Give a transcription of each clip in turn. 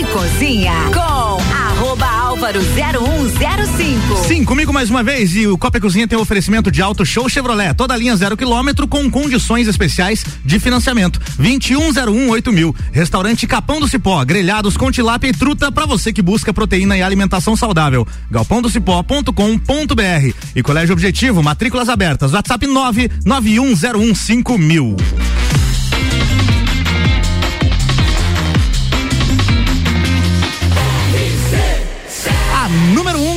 e Cozinha com arroba álvaro 0105. Sim, comigo mais uma vez e o Copa Cozinha tem um oferecimento de Auto Show Chevrolet, toda linha zero quilômetro com condições especiais de financiamento. 2101 mil. Restaurante Capão do Cipó, grelhados com tilápia e truta para você que busca proteína e alimentação saudável. galpãodocipó.com.br e Colégio Objetivo, matrículas abertas. WhatsApp 991015000.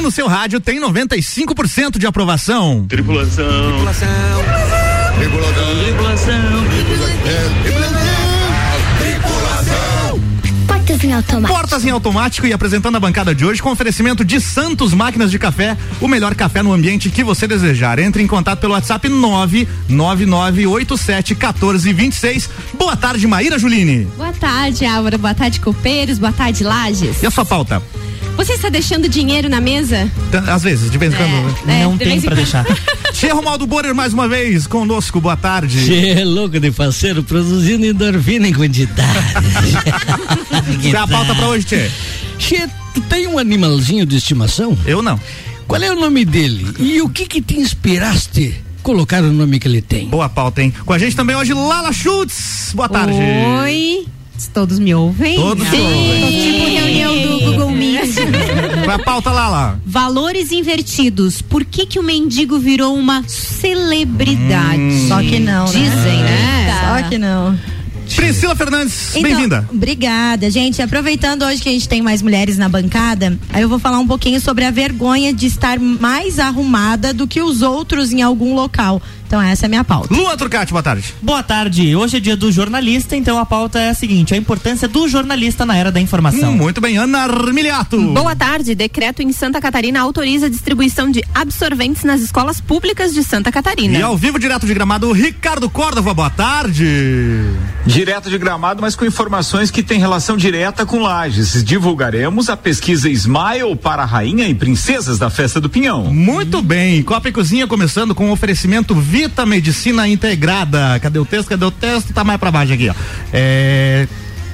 No seu rádio tem 95% de aprovação. Tripulação. Tripulação. Tripulação. Tripulação. Tripulação. Portas em automático. Portas em automático e apresentando a bancada de hoje com oferecimento de Santos Máquinas de Café, o melhor café no ambiente que você desejar. Entre em contato pelo WhatsApp 999871426. Boa tarde, Maíra Juline. Boa tarde, Álvaro. Boa tarde, copeiros. Boa tarde, Lages. E a sua pauta? Você está deixando dinheiro na mesa? Às vezes, de vez em quando. É, é, não tem para deixar. Tia Romaldo Borer mais uma vez conosco, boa tarde. Che, louco de parceiro, produzindo endorfina em quantidade. Qual é a pauta pra hoje, Tchê? Che, tu tem um animalzinho de estimação? Eu não. Qual é o nome dele? E o que que te inspiraste colocar o nome que ele tem? Boa pauta, hein? Com a gente também hoje, Lala Schultz. Boa tarde. Oi. Todos me ouvem? Todos me ouvem. Tipo reunião. Vai a pauta lá, lá. Valores invertidos. Por que que o mendigo virou uma celebridade? Hum. Só que não, né? Dizem, né? Só que não. Priscila Fernandes, então, bem-vinda. Obrigada, gente. Aproveitando hoje que a gente tem mais mulheres na bancada, aí eu vou falar um pouquinho sobre a vergonha de estar mais arrumada do que os outros em algum local. Então essa é a minha pauta. Lua Trucati, boa tarde. Boa tarde. Hoje é dia do jornalista, então a pauta é a seguinte: a importância do jornalista na era da informação. Hum, muito bem, Ana Armiliato. Boa tarde. Decreto em Santa Catarina autoriza a distribuição de absorventes nas escolas públicas de Santa Catarina. E ao vivo, direto de gramado, Ricardo Córdova, boa tarde. Direto de gramado, mas com informações que têm relação direta com Lages. Divulgaremos a pesquisa Smile para a rainha e princesas da festa do Pinhão. Muito bem. Copa e Cozinha começando com o oferecimento Vita Medicina Integrada. Cadê o texto? Cadê o texto? Tá mais pra baixo aqui, ó. É.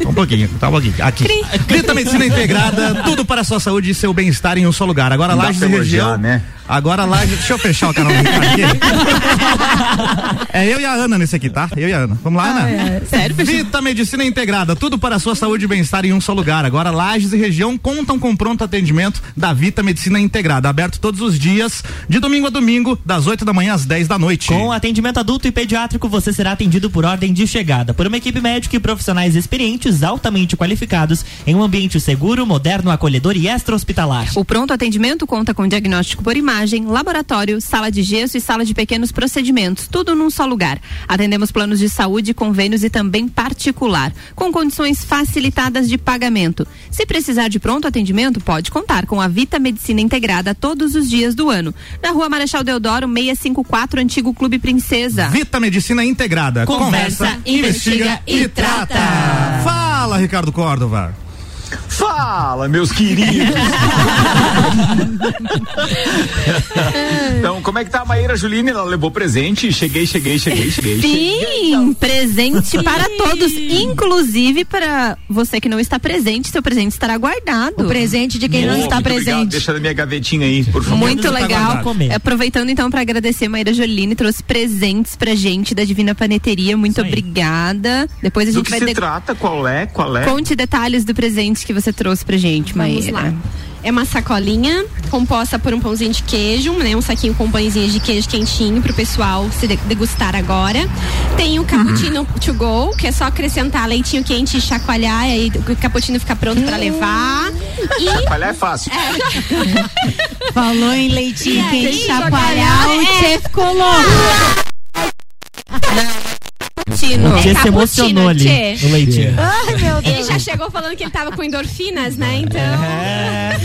Um pouquinho, tá um pouquinho. Aqui. Vita Medicina Integrada, tudo para a sua saúde e seu bem-estar em um só lugar. Agora lá de região. Né? Agora lá, deixa eu fechar o canal aqui. é eu e a Ana nesse aqui, tá? Eu e a Ana. Vamos lá, ah, Ana? É. Sério? Vita Medicina Integrada, tudo para a sua saúde e bem-estar em um só lugar. Agora Lages e região contam com pronto atendimento da Vita Medicina Integrada, aberto todos os dias, de domingo a domingo, das 8 da manhã às 10 da noite. Com atendimento adulto e pediátrico, você será atendido por ordem de chegada, por uma equipe médica e profissionais experientes, altamente qualificados, em um ambiente seguro, moderno, acolhedor e extra-hospitalar. O pronto atendimento conta com diagnóstico por imagem imagem, laboratório, sala de gesso e sala de pequenos procedimentos, tudo num só lugar. Atendemos planos de saúde, convênios e também particular, com condições facilitadas de pagamento. Se precisar de pronto atendimento, pode contar com a Vita Medicina Integrada todos os dias do ano. Na rua Marechal Deodoro, 654, Antigo Clube Princesa. Vita Medicina Integrada. Conversa, Conversa investiga, investiga e trata. Fala, Ricardo Córdova. Fala, meus queridos! então, como é que tá a Maíra Juline? Ela levou presente? Cheguei, cheguei, cheguei, cheguei. Sim, cheguei. presente para todos, inclusive para você que não está presente, seu presente estará guardado. O presente de quem não está presente. Obrigado. Deixa na minha gavetinha aí, por favor. Muito tá legal. Tá Aproveitando então para agradecer a Maíra Joline, trouxe presentes pra gente da Divina Paneteria. Muito obrigada. Depois a gente do que vai se de... trata? Qual é? Qual é? Conte detalhes do presente que você trouxe pra gente, Maíra. Vamos lá. É uma sacolinha composta por um pãozinho de queijo, né? Um saquinho com pãezinhos de queijo quentinho pro pessoal se degustar agora. Tem o cappuccino uhum. to go, que é só acrescentar leitinho quente e chacoalhar, e aí o cappuccino fica pronto para levar. E... Chacoalhar é fácil. É. Falou em leitinho quente e chacoalhar, o é. chefe colou. cappuccino. O Tchê se emocionou ali no leitinho. Ai, meu Deus. Ele já chegou falando que ele tava com endorfinas, né? Então. É.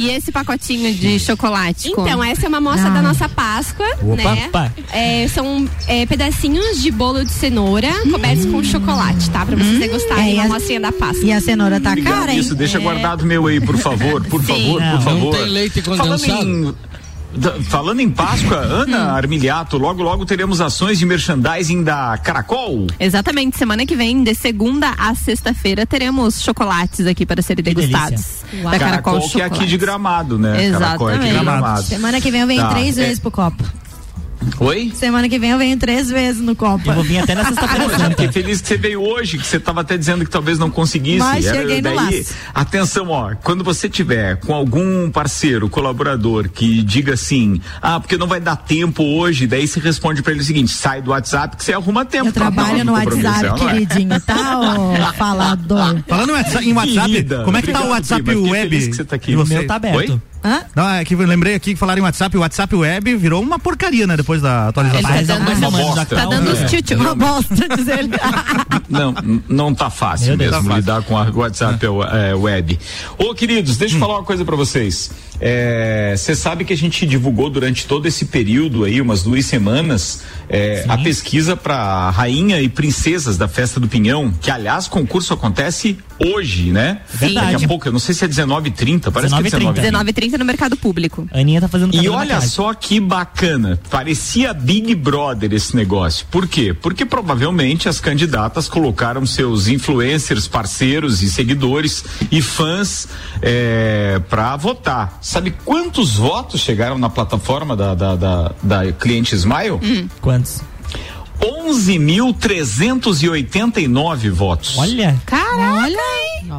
e esse pacotinho de chocolate? Então, essa é uma amostra ah. da nossa Páscoa, Opa, né? É, são é, pedacinhos de bolo de cenoura hum. cobertos com chocolate, tá? Pra vocês hum. degustarem é, uma amostrinha da Páscoa. E a cenoura tá cara, hein? Isso, deixa é. guardado meu aí, por favor, por Sim. favor, por favor. Não tem leite condensado? Da- Falando em Páscoa, Ana Armiliato, logo logo teremos ações de merchandising da Caracol. Exatamente, semana que vem, de segunda a sexta-feira, teremos chocolates aqui para serem degustados. Da Caracol, que é aqui de. Gramado, né? Caracol é aqui de Exatamente. Gramado. Semana que vem eu venho Tá, três é- vezes pro Copa. Oi? Semana que vem eu venho três vezes no Copa. Eu vou vir até na sexta-feira santa. fiquei feliz que você veio hoje, que você estava até dizendo que talvez não conseguisse. Mas cheguei no daí, laço. atenção, ó, quando você tiver com algum parceiro, colaborador que diga assim, ah, porque não vai dar tempo hoje, daí você responde pra ele o seguinte, sai do WhatsApp que você arruma tempo. Eu pra trabalho no WhatsApp, é? queridinho, tá, ô falador? Falando em WhatsApp, Querida, como é que tá o WhatsApp prima, web? feliz que você tá aqui. O meu tá aberto. Oi? Hã? Não, é que eu lembrei aqui que falaram em WhatsApp, o WhatsApp web virou uma porcaria, né? Depois da atualização. Faz dando- algumas Uma Tá dando É. os tchutchu. Uma bosta, diz ele. Não, não tá fácil mesmo Tá fácil. lidar com a WhatsApp é, web. Ô, queridos, deixa eu falar uma coisa pra vocês. Você sabe que a gente divulgou durante todo esse período aí, umas duas semanas, é, a pesquisa para rainha e princesas da festa do Pinhão, que aliás, concurso acontece hoje, né? Verdade. Daqui a pouco, eu não sei se é 19h30, parece que é 19h30. 19h30. 19h30 no mercado público. A Aninha tá fazendo E olha só que bacana, parecia Big Brother esse negócio. Por quê? Porque provavelmente as candidatas colocaram seus influencers, parceiros e seguidores e fãs é, para votar. Sabe quantos votos chegaram na plataforma da, da, da, da cliente Smile? Quantos? 11.389 votos. Olha. Olha,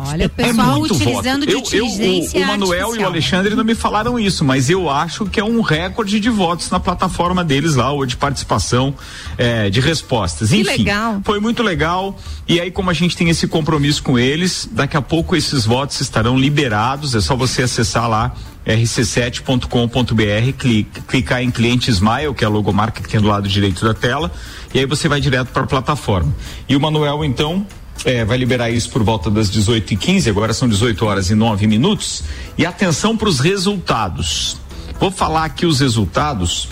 olha o pessoal muito utilizando voto. de Eu- eu- inteligência o, o Manuel e o. Alexandre não me falaram isso, mas eu acho que é um recorde de votos na plataforma deles lá, ou de participação, é, de respostas. Que Enfim, legal. foi muito legal. E aí, como a gente tem esse compromisso com eles, daqui a pouco esses votos estarão liberados. É só você acessar lá rc7.com.br, clica, clicar em cliente Smile, que é a logomarca que tem do lado direito da tela, e aí você vai direto para a plataforma. E o Manuel, então, é, vai liberar isso por volta das 18h15, agora são 18 horas e 9 minutos. E atenção para os resultados. Vou falar aqui os resultados,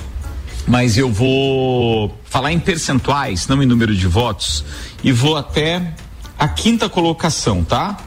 mas eu vou falar em percentuais, não em número de votos, e vou até a quinta colocação, tá?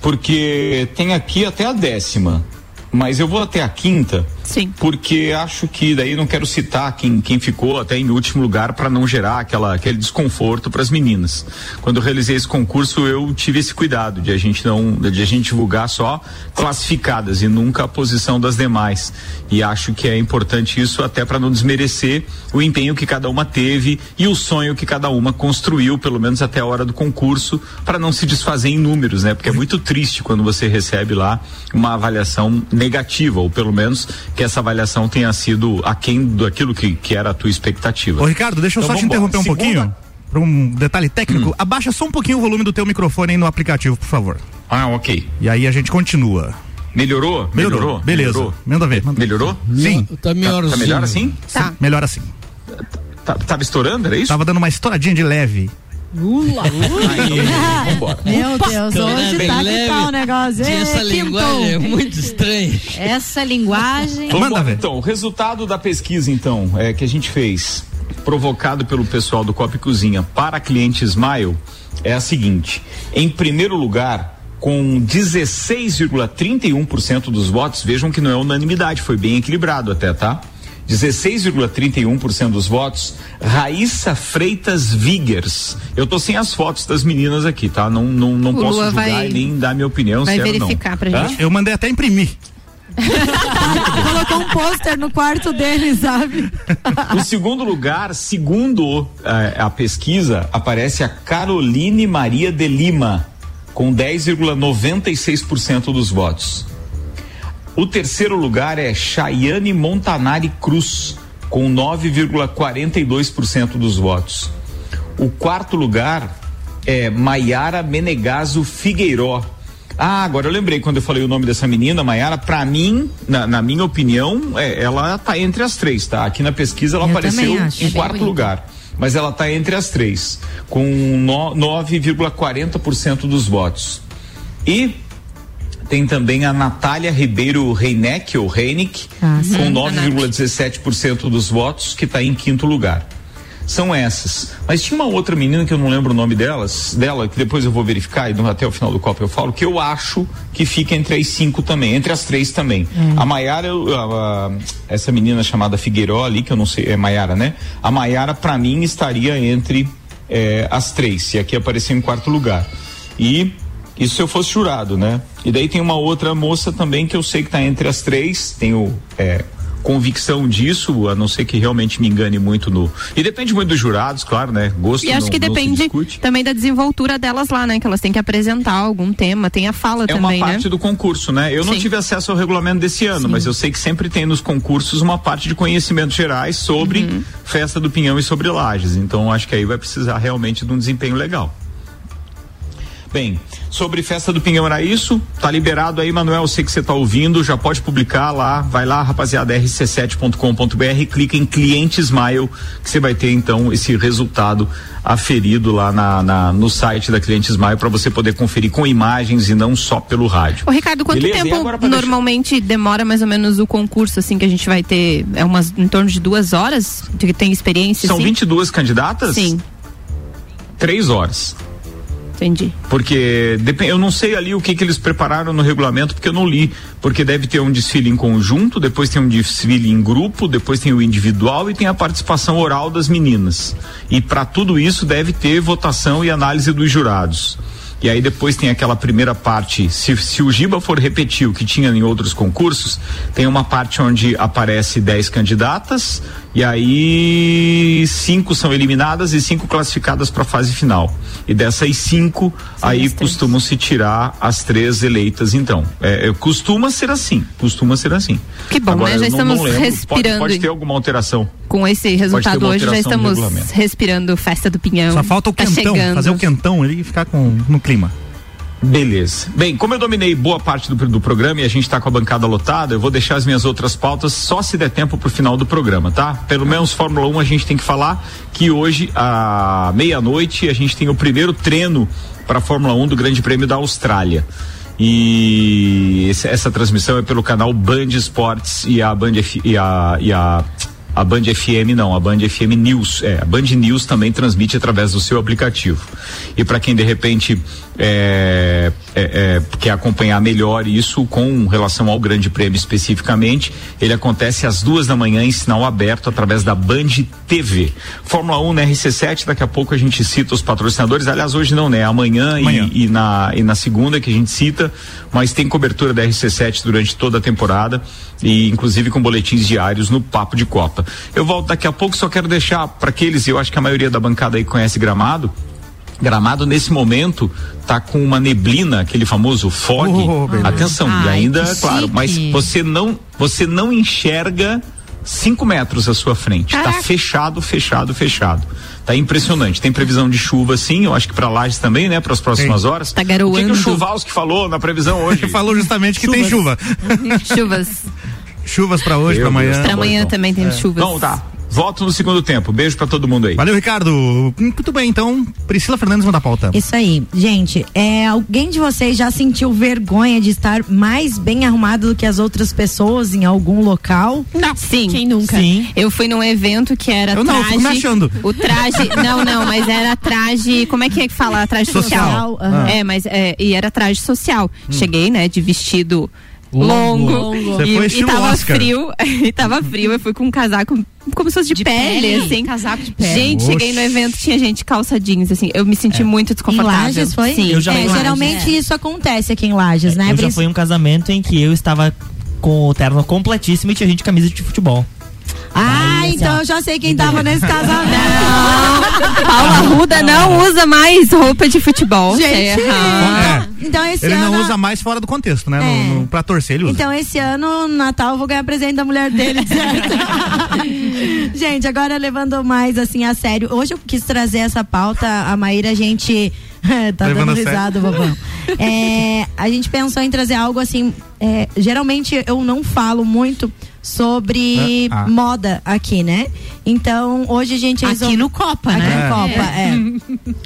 Porque tem aqui até a décima, mas eu vou até a quinta. Sim. Porque acho que daí não quero citar quem, quem ficou até em último lugar para não gerar aquela, aquele desconforto para as meninas. Quando eu realizei esse concurso, eu tive esse cuidado de a gente não, de a gente divulgar só classificadas e nunca a posição das demais. E acho que é importante isso até para não desmerecer o empenho que cada uma teve e o sonho que cada uma construiu, pelo menos até a hora do concurso, para não se desfazer em números, né? Porque é muito triste quando você recebe lá uma avaliação negativa, ou pelo menos que essa avaliação tenha sido aquém daquilo que, que era a tua expectativa. Ô, Ricardo, deixa eu Então só te interromper um Segunda- pouquinho. Para um detalhe técnico, abaixa só um pouquinho o volume do teu microfone aí no aplicativo, por favor. Ah, ok. E aí a gente continua. Melhorou? Melhorou. Beleza. Melhorou? Manda ver. Manda. Melhorou? Sim. Tá melhorzinho. Tá melhor assim? Tá. Melhor assim. Tá, tava estourando, era isso? Tava dando uma estouradinha de leve. Vambora. Meu Deus, hoje tá que leve. tá o negócio. E Ê, essa linguagem é muito estranha. Essa linguagem. Vamos Manda ver. Então, o resultado da pesquisa, então, é, que a gente fez, provocado pelo pessoal do Copa e Cozinha para cliente Smile, é a seguinte: em primeiro lugar, com 16,31% dos votos, vejam que não é unanimidade, foi bem equilibrado até, tá? 16,31% dos votos, Raíssa Freitas Vigers. Eu tô sem as fotos das meninas aqui, tá? Não, não, não O posso Lua julgar vai- e nem dar minha opinião. vai se é ou não. verificar pra Hã? gente. Eu mandei até imprimir. Colocou um pôster no quarto dele, sabe? No segundo lugar, segundo eh, a pesquisa, aparece a Caroline Maria de Lima, com 10,96% dos votos. O terceiro lugar é Chayane Montanari Cruz, com 9,42% dos votos. O quarto lugar é Maiara Menegaso Figueiró. Ah, agora eu lembrei quando eu falei o nome dessa menina, Maiara, pra mim, na, na minha opinião, é, ela tá entre as três, tá? Aqui na pesquisa ela Eu apareceu acho. em quarto lugar. Mas ela tá entre as três, com no- 9,40% dos votos. E tem também a Natália Ribeiro Reineck, ou Reineck, Ah, com 9,17% dos votos, que está em quinto lugar. são essas. Mas tinha uma outra menina que eu não lembro o nome delas, dela, que depois eu vou verificar e até o final do copo eu falo, que eu acho que fica entre as cinco também, entre as três também. A Maiara, eu- a- a- essa menina chamada Figueiró ali, que eu não sei, é Maiara, né? A Maiara, pra mim, estaria entre eh, as três, e aqui apareceu em quarto lugar. E isso se eu fosse jurado, né? E daí tem uma outra moça também que eu sei que tá entre as três, tenho é, convicção disso, a não ser que realmente me engane muito no. E depende muito dos jurados, claro, né? Gosto E acho não- que não depende também da desenvoltura delas lá, né? Que elas têm que apresentar algum tema, tem a fala É uma também, parte né? do concurso, né? Eu não Sim. tive acesso ao regulamento desse ano, mas eu sei que sempre tem nos concursos uma parte de conhecimentos gerais sobre Uhum. festa do pinhão e sobre lajes. Então acho que aí vai precisar realmente de um desempenho legal. Bem, sobre festa do Pinhão era isso. Tá liberado aí, Manuel. Eu sei que você tá ouvindo. Já pode publicar lá. Vai lá, rapaziada, rc7.com.br. Clica em Cliente Smile, que você vai ter então esse resultado aferido lá na, na- no site da Cliente Smile para você poder conferir com imagens e não só pelo rádio. Ô, Ricardo, quanto Beleza? Tempo pra deixar- normalmente demora mais ou menos o concurso, assim, que a gente vai ter? É umas em torno de duas horas? Tem experiência, São assim? 22 candidatas? Sim, Três horas. Entendi. Porque eu não sei ali o que, que eles prepararam no regulamento, porque eu não li. Porque deve ter um desfile em conjunto, depois tem um desfile em grupo, depois tem o individual e tem a participação oral das meninas. E para tudo isso deve ter votação e análise dos jurados. E aí depois tem aquela primeira parte, se, se o Giba for repetir o que tinha em outros concursos, tem uma parte onde aparece 10 candidatas e aí cinco são eliminadas e cinco classificadas para a fase final. E dessas cinco, aí costumam se tirar as três eleitas. Então, é, é, costuma ser assim, costuma ser assim. Que bom, Agora, né? Já eu não- não estamos lembro. Pode- respirando. Pode, ter alguma alteração. Com esse resultado hoje, já estamos respirando festa do pinhão. Só falta o tá quentão, chegando. fazer o quentão ali e ficar com, no clima. Beleza. Bem, como eu dominei boa parte do, do programa e a gente está com a bancada lotada, eu vou deixar as minhas outras pautas só se der tempo pro final do programa, tá? Pelo menos Fórmula 1 a gente tem que falar que hoje, à meia-noite, a gente tem o primeiro treino para a Fórmula 1 do Grande Prêmio da Austrália. E esse- essa transmissão é pelo canal Band Esportes e a Band F, e a, e a a Band FM não, a Band FM News, é, a Band News também transmite através do seu aplicativo. E para quem de repente é, é, é, quer acompanhar melhor isso com relação ao Grande Prêmio especificamente, ele acontece às duas da manhã em sinal aberto através da Band TV. Fórmula 1 na RC7, daqui a pouco a gente cita os patrocinadores. Aliás, hoje não, né? Amanhã, e- Amanhã. E, na, e na segunda que a gente cita, mas tem cobertura da RC7 durante toda a temporada e inclusive com boletins diários no Papo de Copa. Eu volto daqui a pouco, só quero deixar para aqueles, eu acho que a maioria da bancada aí conhece Gramado. Gramado nesse momento tá com uma neblina, aquele famoso fog. Oh. Atenção, e Ai, ainda, claro, mas chique. você não, você não enxerga cinco metros à sua frente. Tá Caraca. fechado, fechado, fechado. Tá impressionante. Tem previsão de chuva, sim. Eu acho que para Lages também, né? Para as próximas horas. Tá O que, que garoando. o Chuvalski falou na previsão hoje? Falou justamente que tem chuva. Chuvas. Chuvas pra hoje, Deus, amanhã. Pra bom, amanhã então. também tem chuvas. Então tá. Volto no segundo tempo. Beijo para todo mundo aí. Valeu, Ricardo. Muito bem, então, Priscila Fernandes manda a pauta. Isso aí. Gente, é, alguém de vocês já sentiu vergonha de estar mais bem arrumado do que as outras pessoas em algum local? Não. Sim. Quem nunca? Sim. Eu fui num evento que era Eu não, eu traje. me achando. O traje. Não, não, mas era traje. Como é que é que fala? Traje social. Social, aham. É, mas é, e era traje social. Cheguei, né, de vestido. Longo. Longo. Você E, foi e tava Oscar. frio. E tava frio. Eu fui com um casaco como se fosse de, pele, assim. Casaco de pele. Gente, cheguei no evento, tinha gente calça jeans, assim. Eu me senti muito Em desconfortável. Lages foi? Sim. Eu já É, em geralmente isso acontece aqui em Lages, né? Eu já Pris? fui em um casamento em que eu estava com o terno completíssimo e tinha gente de camisa de futebol. Ah, então eu já sei quem tava nesse casamento. Paula Ruda não usa mais roupa de futebol. Gente, Errado. É. então esse Ele ano. não usa mais fora do contexto, né? É. No, no, pra torcer, ele usa. Então, esse ano, no Natal, eu vou ganhar presente da mulher dele, certo? gente, agora levando mais assim a sério. Hoje eu quis trazer essa pauta, a Maíra, a gente. tá Levando dando risada, babão. É, a gente pensou em trazer algo assim. é, geralmente eu não falo muito sobre Ah, ah. moda aqui, né? Então, hoje a gente Aqui resolveu- no Copa, Aqui né? no Copa,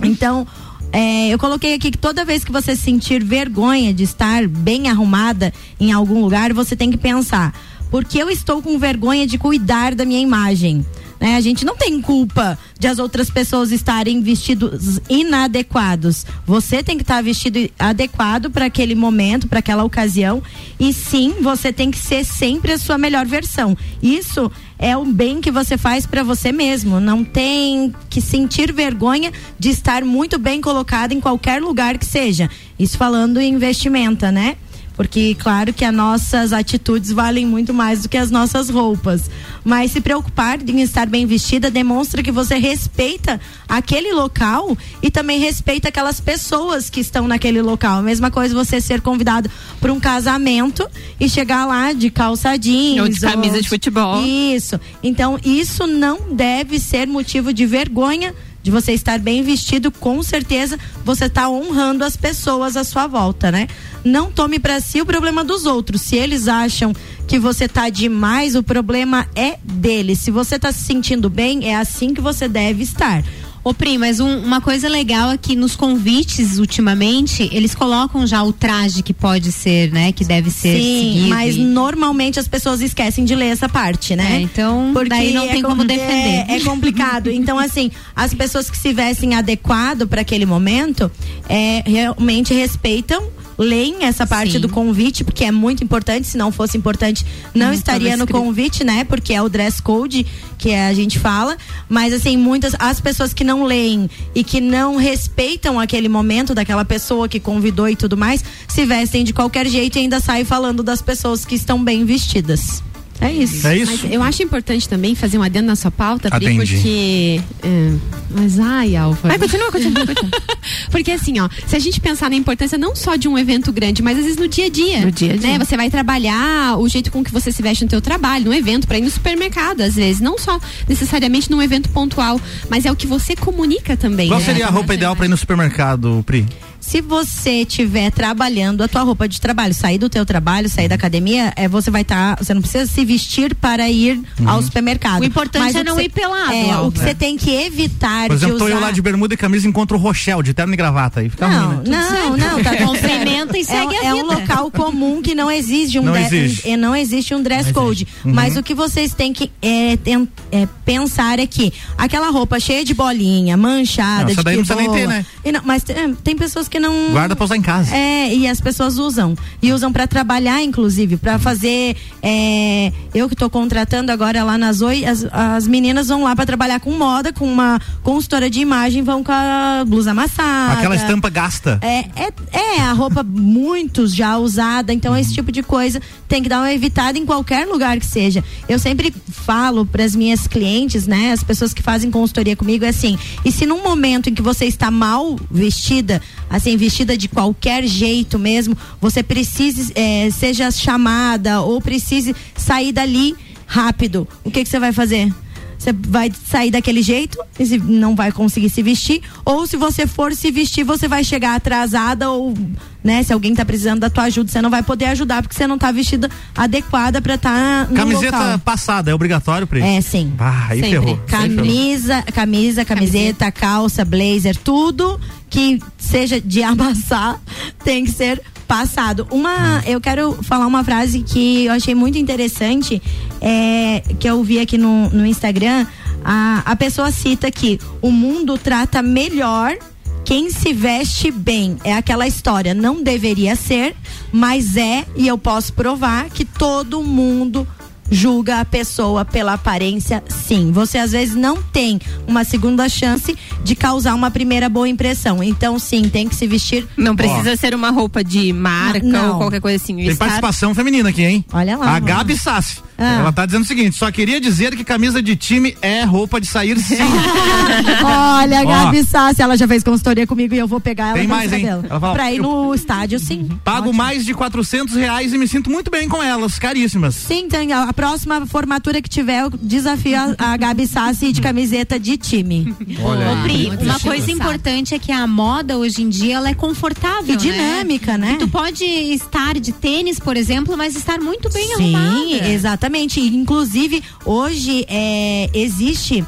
é. Então, é, eu coloquei aqui que toda vez que você sentir vergonha de estar bem arrumada em algum lugar, você tem que pensar Porque eu estou com vergonha de cuidar da minha imagem. Né? A gente não tem culpa de as outras pessoas estarem vestidos inadequados. Você tem que estar vestido adequado para aquele momento, para aquela ocasião. E sim, você tem que ser sempre a sua melhor versão. Isso é o bem que você faz para você mesmo. Não tem que sentir vergonha de estar muito bem colocado em qualquer lugar que seja. Isso falando em investimento, né? Porque, claro que as nossas atitudes valem muito mais do que as nossas roupas. Mas se preocupar em estar bem vestida demonstra que você respeita aquele local e também respeita aquelas pessoas que estão naquele local. A mesma coisa você ser convidado para um casamento e chegar lá de calça jeans. Ou de camisa ou... de futebol. Isso. Então, isso não deve ser motivo de vergonha de você estar bem vestido, com certeza você está honrando as pessoas à sua volta, né? Não tome para si o problema dos outros. Se eles acham que você tá demais, o problema é deles. Se você tá se sentindo bem, é assim que você deve estar. Ô Pri, mas um, uma coisa legal é que nos convites, ultimamente, eles colocam já o traje que pode ser, né? Que deve ser Sim, seguido mas e- normalmente as pessoas esquecem de ler essa parte, né? É, então, Porque daí não tem com- como defender. É, é complicado. então, assim, as pessoas que se vestem adequado para aquele momento, é, realmente respeitam leem essa parte Sim. do convite, porque é muito importante, se não fosse importante, não Hum, estaria no convite, né? Porque é o dress code que a gente fala, mas assim, muitas as pessoas que não leem e que não respeitam aquele momento daquela pessoa que convidou e tudo mais, se vestem de qualquer jeito e ainda saem falando das pessoas que estão bem vestidas. É isso. É isso? Mas eu acho importante também fazer um adendo na sua pauta, Pri, porque. é, mas ai, Álvaro. Vai, continua, continua, continua. Porque assim, ó, se a gente pensar na importância não só de um evento grande, mas às vezes no dia a dia. No dia a dia. Né? Você vai trabalhar, o jeito com que você se veste no teu trabalho, num evento, para ir no supermercado, às vezes. Não só necessariamente num evento pontual, mas é o que você comunica também. Qual né? seria a roupa ideal para ir no supermercado, Pri? Se você estiver trabalhando a tua roupa de trabalho, sair do teu trabalho, sair da academia, é você vai estar, você não precisa se vestir para ir Uhum. ao supermercado. O importante Mas é que não você- ir pelado, É, o que você tem que evitar Por exemplo, de usar eu lá de bermuda e camisa e encontro o Rochelle, de terno e gravata. Aí fica não, ruim, né? não, não, tá tudo Cumprimenta e segue é, a é um vida. local comum que não exige um, Não exige. um- é, não existe um dress code. Mas o que vocês têm que é, ten- é, pensar é que aquela roupa cheia de bolinha, manchada, Não, de daí não que precisa nem voa, ter, né? e não- mas tem, tem pessoas que não Guarda pra usar em casa. é, e as pessoas usam. E usam pra trabalhar, inclusive, pra fazer. é, eu que tô contratando agora lá nas Oi, as, as meninas vão lá pra trabalhar com moda, com uma consultora de imagem, vão com a blusa amassada. Aquela estampa gasta. É, é, é a roupa muitos já usada, então esse tipo de coisa tem que dar uma evitada em qualquer lugar que seja. Eu sempre falo para as minhas clientes, né, as pessoas que fazem consultoria comigo é assim: e se num momento em que você está mal vestida, assim vestida de qualquer jeito mesmo, você precise eh, seja chamada ou precise sair dali rápido, o que que você vai fazer? Você vai sair daquele jeito e se- não vai conseguir se vestir. Ou se você for se vestir, você vai chegar atrasada ou, né, se alguém tá precisando da tua ajuda, você não vai poder ajudar porque você não tá vestida adequada pra estar no Camiseta local. passada, é obrigatório, Pri? É, sim. Ah, aí Sempre. ferrou. Camisa, camisa, camiseta, calça, blazer, tudo que seja de amassar tem que ser passado. Uma, eu quero falar uma frase que eu achei muito interessante, é, que eu vi aqui no, no Instagram. A, a pessoa cita que o mundo trata melhor quem se veste bem. É aquela história, não deveria ser, mas é, e eu posso provar que todo mundo julga a pessoa pela aparência, sim. Você às vezes não tem uma segunda chance de causar uma primeira boa impressão. Então, sim, tem que se vestir. Não precisa ser uma roupa de marca Não. ou qualquer coisa assim. Tem Estar- participação feminina aqui, hein? Olha lá, A vamos Gabi Sassi. Ah. Ela tá dizendo o seguinte: só queria dizer que camisa de time é roupa de sair sim. Olha, a Ó. Gabi Sassi, ela já fez consultoria comigo e eu vou pegar ela Tem pra mais, hein? dela. Ela fala, pra ir eu- no estádio, sim. Pago Ótimo. mais de 400 reais e me sinto muito bem com elas, caríssimas. Sim, tem, a próxima formatura que tiver, eu desafio a, a Gabi Sassi de camiseta de time. Olha Ô, Pri, uma coisa importante é que a moda hoje em dia ela é confortável, E dinâmica, né? E tu pode estar de tênis, por exemplo, mas estar muito bem Sim, arrumada. exatamente. E, Inclusive, hoje é, existe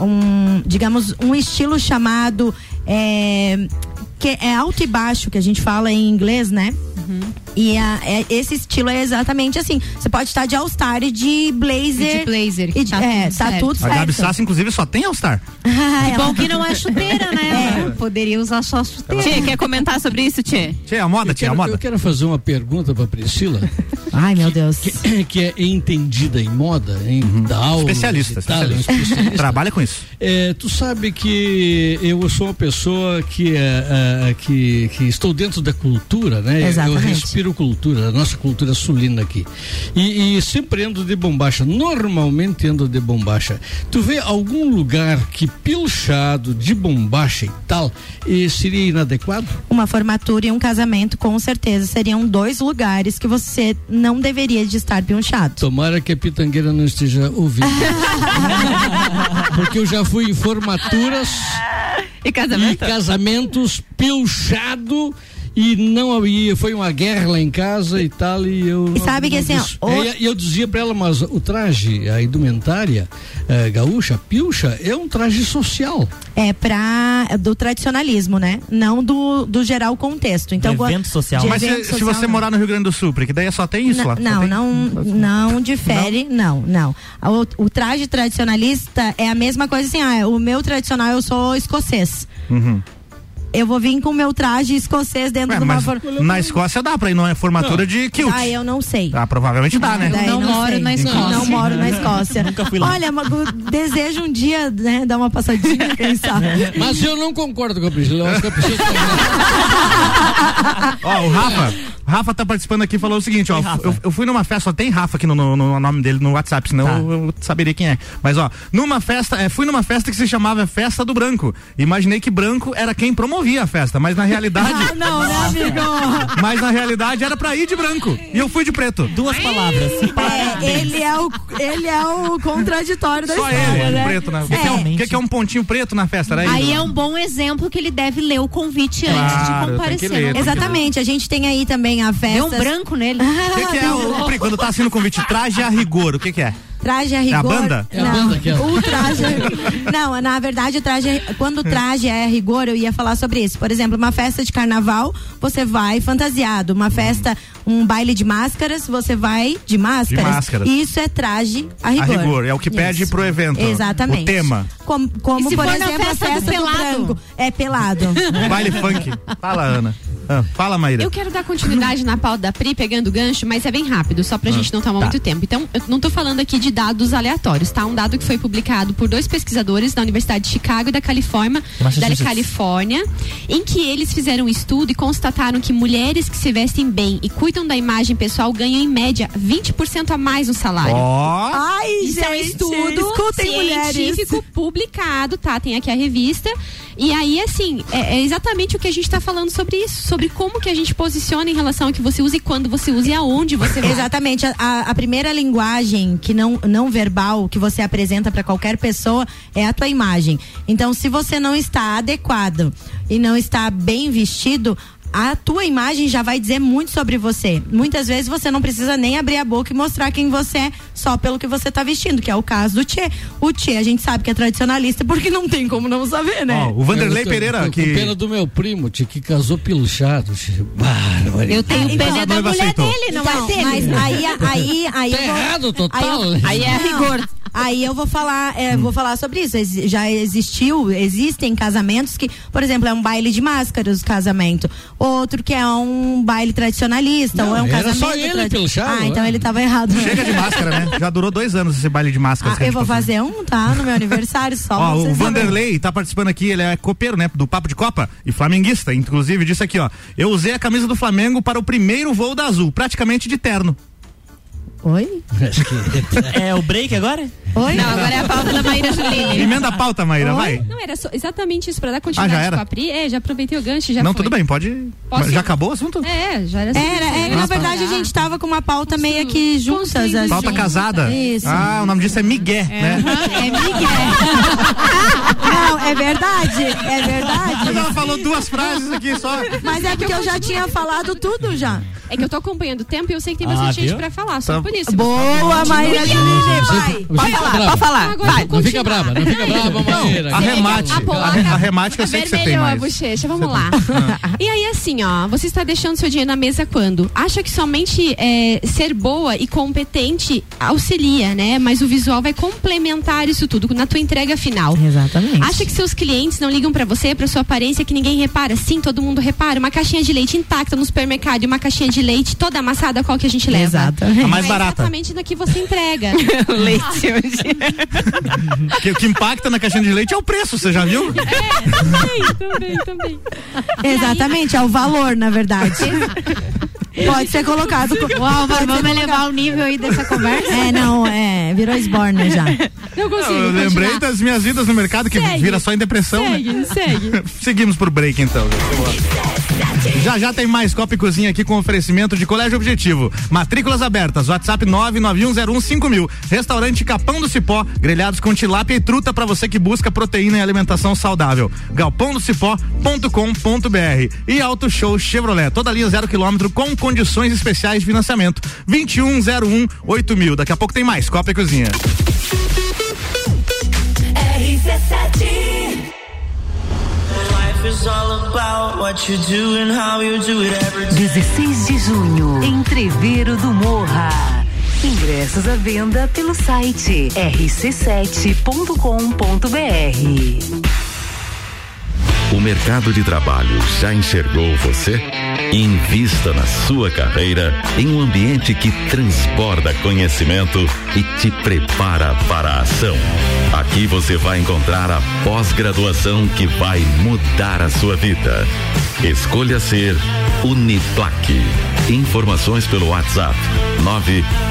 um, digamos, um estilo chamado é, que é alto e baixo, que a gente fala em inglês, né? E a- é- esse estilo é exatamente assim. Você pode estar de All-Star e de blazer. E de blazer, E de- tá é, tudo tá certo. tudo A Gabi certo. Sassi, inclusive, só tem All-Star. Ah, Que bom que não é chuteira, né? Ela Poderia usar só chuteira. Tchê, quer comentar sobre isso, Tchê? Tchê, a moda, Eu tia, a moda. eu quero fazer uma pergunta para Priscila, Ai, meu Deus. que, que é entendida em moda, em da aula. Uhum. Especialista, tal, é especialista. especialista. Trabalha com isso. É, tu sabe que eu sou uma pessoa que, é, é, que, que estou dentro da cultura, né? Exatamente. Eu respiro a nossa cultura sulina aqui. E, e sempre ando de bombacha, normalmente ando de bombacha. Tu vê algum lugar que pilchado de bombacha e tal, e seria inadequado? Uma formatura e um casamento, com certeza, seriam dois lugares que você não deveria de estar pinchado. Tomara que a pitangueira não esteja ouvindo. Porque eu já fui em formaturas E e casamento? casamentos pilchado e não havia, foi uma guerra lá em casa e tal e eu E sabe que assim, ó, É, eu dizia pra ela, mas o traje, a indumentária eh, gaúcha, pilcha, é um traje social. É pra. é do tradicionalismo, né? Não do, do geral contexto. Então, quando- evento social. de Mas se, evento se social, você não. morar no Rio Grande do Sul, porque daí só tem isso Não, lá. não, tem- não, não difere, não, não. O, o traje tradicionalista é a mesma coisa assim, ah, o meu tradicional eu sou escocês. Uhum. Eu vou vir com o meu traje escocês dentro Ué, de uma mas for... na Escócia dá pra ir numa formatura de kilt. Ah, eu não sei. Ah, provavelmente dá, né? Daí Não moro sei. na Escócia. Não moro na Escócia. Nunca fui lá. Olha, Magu, desejo um dia, né, dar uma passadinha, quem sabe. Mas eu não concordo com a Priscila. Eu acho que a Priscila Ó, o Rafa, o Rafa tá participando aqui e falou o seguinte, ó, eu, eu fui numa festa, só tem Rafa aqui no, no- no nome dele no WhatsApp, senão Tá. eu, eu saberia quem é. Mas ó, numa festa, é, fui numa festa que se chamava Festa do Branco. Imaginei que branco era quem promovia a festa, mas na realidade, Ah, não, né, amigo? mas na realidade era pra ir de branco. E eu fui de preto. Duas palavras. É, ele é o, ele é o contraditório da Só história, ele, né? preto na. O que, é um, o que, que é um pontinho preto na festa? Era Aí é um bom exemplo que ele deve ler o convite Claro, antes de comparecer. ler, não que Exatamente, a gente tem aí também a festa. Deu um branco nele. O que, que é o, quando tá assinando o convite? Traje a rigor, o que, que é? Traje a a rigor. banda? É a não, banda aquela. o traje. não, na verdade, o traje. Quando o traje é a rigor, eu ia falar sobre isso. Por exemplo, uma festa de carnaval, você vai fantasiado. Uma festa, um baile de máscaras, você vai de máscaras. máscaras. Isso é traje a A rigor. rigor, é o que pede Isso. pro evento. Exatamente. O tema. Como, como E se por for na exemplo, festa a do festa do, pelado? branco. É pelado. Baile funk. Fala, Ana. Ah, fala, Maíra. Eu quero dar continuidade na pauta da Pri, pegando o gancho, mas é bem rápido, só pra gente não tomar muito tempo. Então, eu não tô falando aqui de dados aleatórios, tá? Um dado que foi publicado por dois pesquisadores da Universidade de Chicago e da Califórnia, da Massachusetts. Califórnia, em que eles fizeram um estudo e constataram que mulheres que se vestem bem e cuidam da imagem pessoal ganham, em média, 20% a mais no salário. Ó. Ai, Isso é um gente, estudo escutem mulheres. científico publicado, tá? Tem aqui a revista. E aí, assim, é, é exatamente o que a gente tá falando sobre isso, sobre como que a gente posiciona em relação ao que você usa e quando você usa e aonde você vai. Exatamente. A, a- a primeira linguagem que não, não verbal que você apresenta para qualquer pessoa é a tua imagem. Então, se você não está adequado e não está bem vestido, a tua imagem já vai dizer muito sobre você. Muitas vezes você não precisa nem abrir a boca e mostrar quem você é só pelo que você está vestindo, que é o caso do Tchê. O Tchê, a gente sabe que é tradicionalista porque não tem como não saber, né? Ó, o Vanderlei tô- Pereira, tô que. Pena do meu primo, tio, que casou pilchado. tio. Barbaridade. Eu tenho então, pena da mulher aceitou. dele, não Então, é dele. Mas aí, aí, aí. Tá eu vou- errado total. Aí, eu- Aí é rigor. Aí eu vou falar, é, vou falar sobre isso. Já existiu, existem casamentos que, por exemplo, é um baile de máscaras o casamento. Outro que é um baile tradicionalista, Não, ou é um era casamento. só ele tradi- pilchado, Ah, então é. ele tava errado. Chega de máscara, né? Já durou dois anos esse baile de máscaras. Ah, eu vou tá fazer um, tá? No meu aniversário só. Ó, o saberem. Vanderlei tá participando aqui, ele é copeiro, né? Do Papo de Copa e flamenguista. Inclusive, disse aqui, ó. Eu usei a camisa do Flamengo para o primeiro voo da Azul, praticamente de terno. Oi? É o break agora? Oi? Não, agora é a pauta da Maíra Juline. Emenda a pauta, Maíra, vai. Não, era só- exatamente isso, pra dar Ah, já continuidade era? com a Pri. É, já aproveitei o gancho, já Não, foi. tudo bem, pode. Posso? Já acabou o assunto? É, já era assim. Era, é, Ah, na tá. verdade a gente tava com uma pauta meio que juntas. assim. Pauta casada? Isso. Ah, o nome disso é Miguel, né? É Miguel. Não, é verdade, é verdade. Mas ela falou duas frases aqui só. Mas é porque eu já tinha falado tudo já. É que eu tô acompanhando o tempo e eu sei que tem Ah, bastante gente viu? pra falar, só Tá. por isso. Boa, Maíra Juline, vai. Você- falar, brava. pode falar. Agora Vai. Não fica brava, não fica brava, Maíra. Arremate. A polaca Arre- Arremate que eu sei que você tem vermelhou a mais. bochecha, vamos lá. E aí, assim, ó, você está deixando seu dinheiro na mesa quando? Acha que somente é, ser boa e competente auxilia, né? Mas o visual vai complementar isso tudo na tua entrega final. Exatamente. Acha que seus clientes não ligam pra você, pra sua aparência, que ninguém repara? Sim, todo mundo repara. Uma caixinha de leite intacta no supermercado e uma caixinha de leite toda amassada, qual que a gente leva? Exatamente. A mais é barata. exatamente na que você entrega. Leite hoje. Que- O que impacta na caixinha de leite é o preço, você já viu? também, também, também. Exatamente, é o valor, na verdade. Pode ser colocado. pode ser vamos colocado- elevar o nível aí dessa conversa? É, não, é, virou Sborner já. Eu consigo. Eu lembrei continuar. das minhas vidas no mercado que Segue. vira só em depressão, né? Segue, segue. Seguimos pro break então. Já já tem mais Copa e Cozinha aqui com oferecimento de Colégio Objetivo. Matrículas abertas, WhatsApp 991015000. Restaurante Capão do Cipó, grelhados com tilápia e truta para você que busca proteína e alimentação saudável. galpãodocipó.com.br e Auto Show Chevrolet, toda linha zero quilômetro com condições especiais de financiamento. 2101 8000. Daqui a pouco tem mais Copa e Cozinha. Life is all about what you do and how you do it every day. 16 de junho, Entreveiro do Morra. Ingressos à venda pelo site rc7.com.br. O mercado de trabalho já enxergou você? Invista na sua carreira em um ambiente que transborda conhecimento e te prepara para a ação. Aqui você vai encontrar a pós-graduação que vai mudar a sua vida. Escolha ser Uniplaque. Informações pelo WhatsApp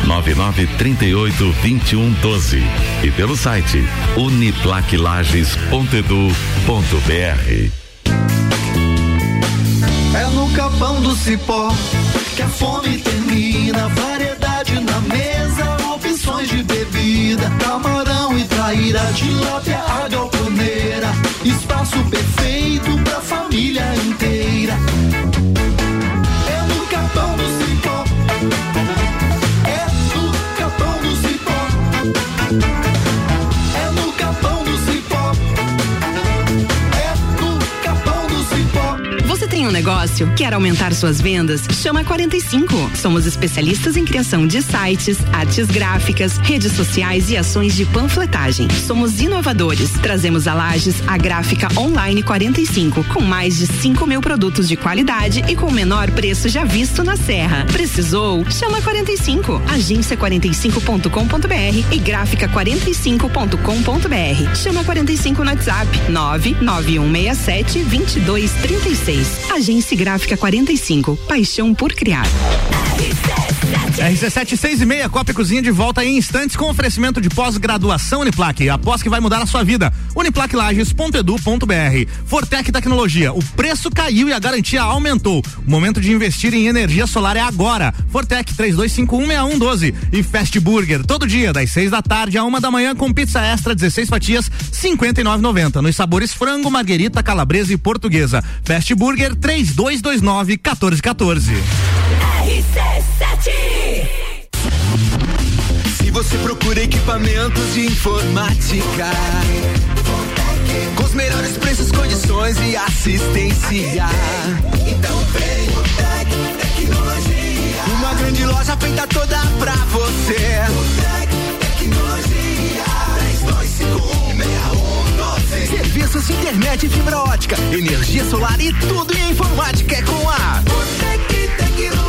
999382112 e pelo site uniplaquilages.edu.br. do cipó que a fome termina. Variedade na mesa, opções de bebida. Camarão e traíra, tilápia, a galponeira. Espaço perfeito pra família inteira. Um negócio? Quer aumentar suas vendas? Chama 45. Somos especialistas em criação de sites, artes gráficas, redes sociais e ações de panfletagem. Somos inovadores. Trazemos a Lages a gráfica online 45, com mais de 5 mil produtos de qualidade e com o menor preço já visto na Serra. Precisou? Chama 45. Agência45.com.br e gráfica45.com.br. Chama 45 no WhatsApp 99167 2236. Agência Gráfica 45. Paixão por criar. RC7 6 e meia, Copa e Cozinha de volta em instantes com oferecimento de pós-graduação Uniplaque. Após que vai mudar a sua vida. Uniplaquilages.edu.br. Fortec Tecnologia. O preço caiu e a garantia aumentou. O momento de investir em energia solar é agora. Fortec 32516112 e Fast Burger. Todo dia, das 6 da tarde a uma da manhã com pizza extra 16 fatias 59,90. Nos sabores frango, marguerita, calabresa e portuguesa. Fast Burger 3229 1414. Equipamentos de informática, com os melhores preços, condições e assistência, então vem o Tec Tecnologia. Uma grande loja feita toda pra você. Tec Tecnologia. 32516112. Serviços de internet fibra ótica, energia solar e tudo em informática é com a Tec Tecnologia.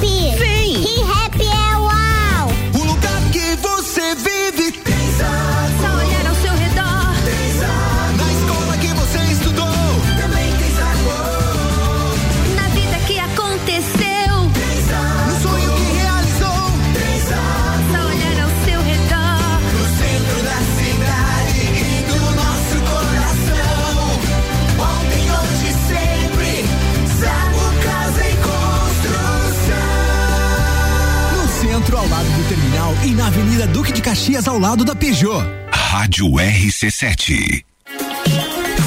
Vem. ReHap é e na Avenida Duque de Caxias ao lado da Peugeot. Rádio RC7.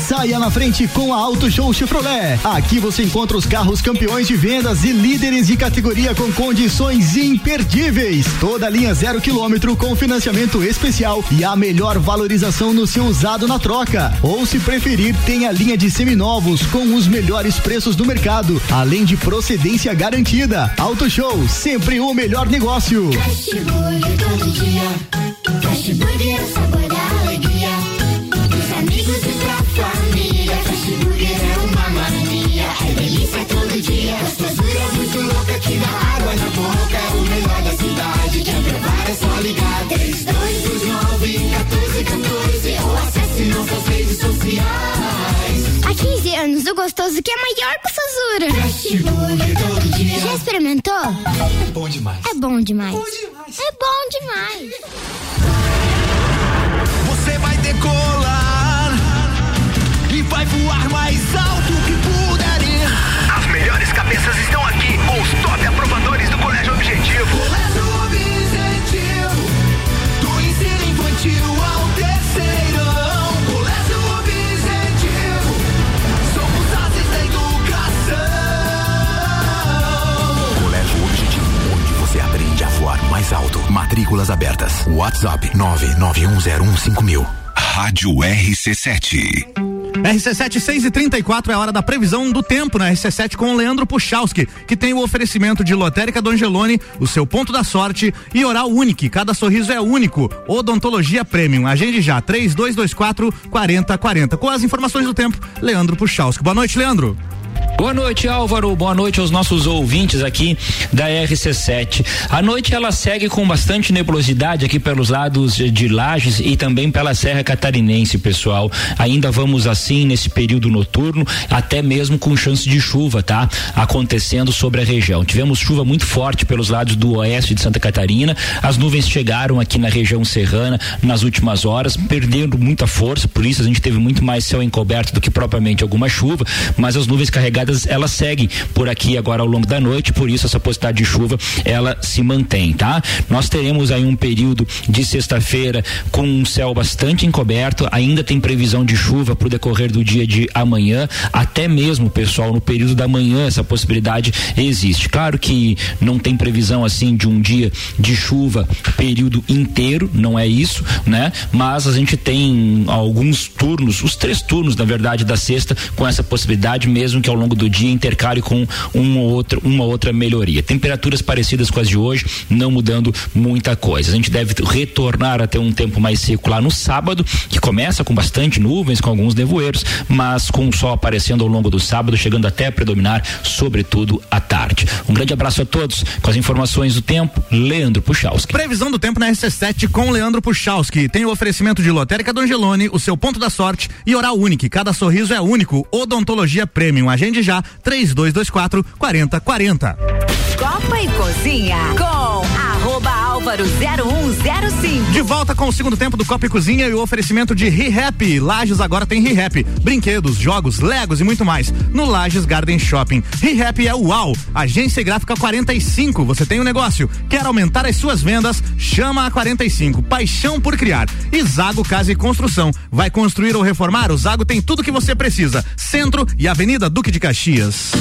Saia na frente com a Auto Show Chevrolet. Aqui você encontra os carros campeões de vendas e líderes de categoria com condições imperdíveis. Toda linha zero quilômetro com financiamento especial e a melhor valorização no seu usado na troca. Ou se preferir, tem a linha de seminovos com os melhores preços do mercado, além de procedência garantida. Auto Show, sempre o melhor negócio. Fast Burger todo dia. Fast Burger é sabor Burger é uma mania. É delícia todo dia. Gostosura muito louca que dá água na boca. É o melhor da cidade. Quer provar é só ligar. 3229 1414 ou acesse nossas redes sociais. Há 15 anos, o gostoso que é maior que o Sazura. Todo dia. Já experimentou? É bom demais. É bom demais. É bom demais. Você vai decolar vai voar mais alto que puder ir. As melhores cabeças estão aqui com os top aprovadores do Colégio Objetivo. Colégio Objetivo, do ensino infantil ao terceirão. Colégio Objetivo, somos ases da educação. Colégio Objetivo, onde você aprende a voar mais alto. Matrículas abertas. WhatsApp 991015000. Rádio RC7. RC7 6 e 34 é a hora da previsão do tempo na RC7 com o Leandro Puchalski, que tem o oferecimento de Lotérica Dongelone, o seu ponto da sorte e Oral Unique. Cada sorriso é único. Odontologia Premium. Agende já 3224 4040. Com as informações do tempo, Leandro Puchalski. Boa noite, Leandro. Boa noite, Álvaro. Boa noite aos nossos ouvintes aqui da RC7. A noite ela segue com bastante nebulosidade aqui pelos lados de Lages e também pela Serra Catarinense, pessoal. Ainda vamos assim nesse período noturno, até mesmo com chance de chuva, tá? Acontecendo sobre a região. Tivemos chuva muito forte pelos lados do oeste de Santa Catarina. As nuvens chegaram aqui na região serrana nas últimas horas, perdendo muita força, por isso a gente teve muito mais céu encoberto do que propriamente alguma chuva, mas as nuvens carregadas elas seguem por aqui agora ao longo da noite, por isso essa possibilidade de chuva ela se mantém, tá? Nós teremos aí um período de sexta-feira com um céu bastante encoberto, ainda tem previsão de chuva para o decorrer do dia de amanhã, até mesmo, pessoal, no período da manhã essa possibilidade existe. Claro que não tem previsão assim de um dia de chuva período inteiro, não é isso, né? Mas a gente tem alguns turnos, os três turnos, na verdade, da sexta, com essa possibilidade, mesmo que ao longo do dia intercale com um ou outro, uma outra melhoria. Temperaturas parecidas com as de hoje, não mudando muita coisa. A gente deve retornar a ter um tempo mais seco lá no sábado, que começa com bastante nuvens, com alguns nevoeiros, mas com o sol aparecendo ao longo do sábado, chegando até a predominar, sobretudo à tarde. Um grande abraço a todos. Com as informações do tempo, Leandro Puchalski. Previsão do tempo na RC7 com Leandro Puchalski. Tem o oferecimento de Lotérica Dongelone, o seu ponto da sorte e Oral Unique. Cada sorriso é único. Odontologia Premium. Agende já 3224 4040. Copa e Cozinha com Álvaro 0105. De volta com o segundo tempo do Copa e Cozinha e o oferecimento de ReHap. Lages agora tem ReHap. Brinquedos, jogos, legos e muito mais. No Lages Garden Shopping. ReHap é o UAU. Agência Gráfica 45. Você tem um negócio. Quer aumentar as suas vendas? Chama a 45. Paixão por criar. E Zago Casa e Construção. Vai construir ou reformar? O Zago tem tudo que você precisa. Centro e Avenida Duque de Caxias.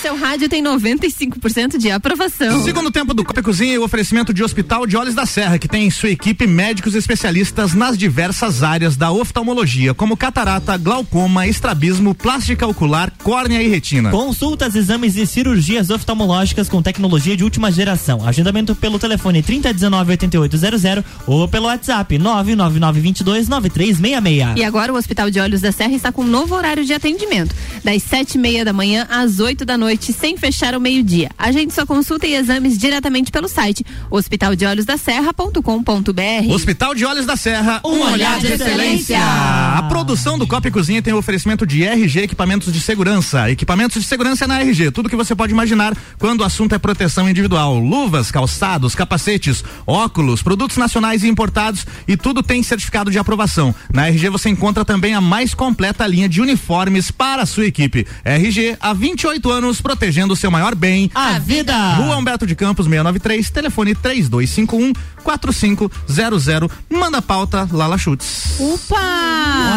Seu rádio tem 95% de aprovação. Segundo tempo do Copa e Cozinha e o oferecimento de Hospital de Olhos da Serra, que tem em sua equipe médicos especialistas nas diversas áreas da oftalmologia, como catarata, glaucoma, estrabismo, plástica ocular, córnea e retina. Consultas, exames e cirurgias oftalmológicas com tecnologia de última geração. Agendamento pelo telefone 3019-8800 ou pelo WhatsApp 999229366. E agora o Hospital de Olhos da Serra está com um novo horário de atendimento, das sete e meia da manhã às 8 da noite, sem fechar ao meio-dia. Agende sua consulta e exames diretamente pelo site hospitaldeolhosdaserra.com.br. Hospital de Olhos da Serra, Um olhar de excelência. A produção do Copa e Cozinha tem o oferecimento de RG Equipamentos de Segurança. Equipamentos de segurança é na RG, tudo que você pode imaginar quando o assunto é proteção individual. Luvas, calçados, capacetes, óculos, produtos nacionais e importados e tudo tem certificado de aprovação. Na RG você encontra também a mais completa linha de uniformes para a sua equipe. RG, há 28 anos, protegendo o seu maior bem, a vida. Rua Humberto de Campos, 693, telefone 3251 4500. Manda pauta, Lala Chutes. Opa!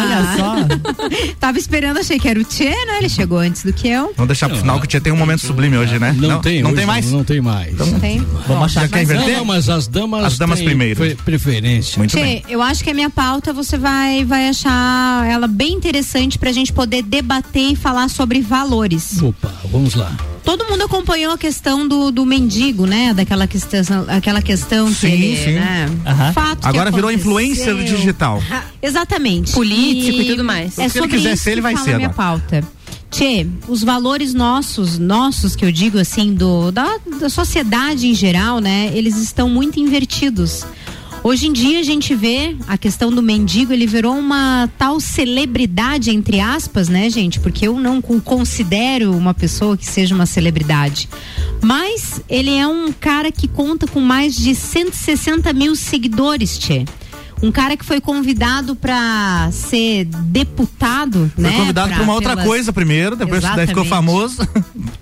Olha só. Tava esperando, achei que era o Tchê, né? Ele chegou antes do que eu. Vamos deixar pro final que tinha tem um momento sublime hoje, né? Não, tem, Não hoje tem mais? Não tem mais. Não tem? Vamos achar que é inverter? Não, mas as damas. As damas têm primeiro. pre- Preferência. Muito Tchê, eu acho que a minha pauta você vai, vai achar ela bem interessante pra gente poder debater e falar sobre valores. Opa, vamos lá. Todo mundo acompanhou a questão do, do mendigo, né? Daquela questão, aquela questão que Sim, ele, sim. né? Aham. Fato que Agora virou influencer digital. Exatamente. Político e tudo mais. É Se ele quiser ser, ele que vai ser a minha pauta. Tchê, os valores nossos, nossos que eu digo assim, do, da, da sociedade em geral, né? Eles estão muito invertidos. Hoje em dia a gente vê a questão do mendigo, ele virou uma tal celebridade, entre aspas, né, gente? Porque eu não con- considero uma pessoa que seja uma celebridade. Mas ele é um cara que conta com mais de 160 mil seguidores, Tchê. Um cara que foi convidado para ser deputado, Foi né? convidado pra- pra uma outra pelas- coisa primeiro, depois daí ficou famoso.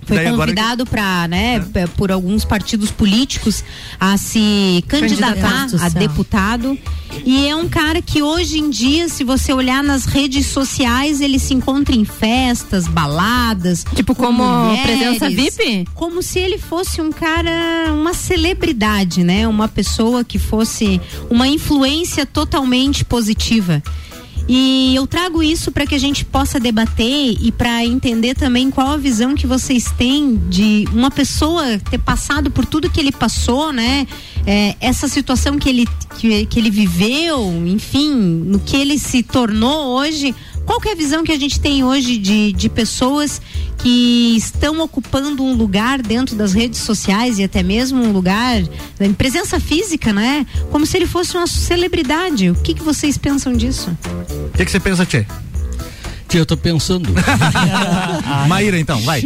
Foi Daí agora- convidado para, né, p- por alguns partidos políticos a se candidatar Candidatar. a deputado. E é um cara que hoje em dia, se você olhar nas redes sociais, ele se encontra em festas, baladas. Tipo, com como mulheres, presença VIP? Como se ele fosse um cara, uma celebridade, né? Uma pessoa que fosse uma influência totalmente positiva. E eu trago isso para que a gente possa debater e para entender também qual a visão que vocês têm de uma pessoa ter passado por tudo que ele passou, né? É, essa situação que ele, que, que ele viveu, enfim, no que ele se tornou hoje. Qual que é a visão que a gente tem hoje de, de pessoas que estão ocupando um lugar dentro das redes sociais e até mesmo um lugar em presença física, né? Como se ele fosse uma celebridade. O que, que vocês pensam disso? O que, que você pensa, Tchê? Tia, eu tô pensando. Maíra, então, vai.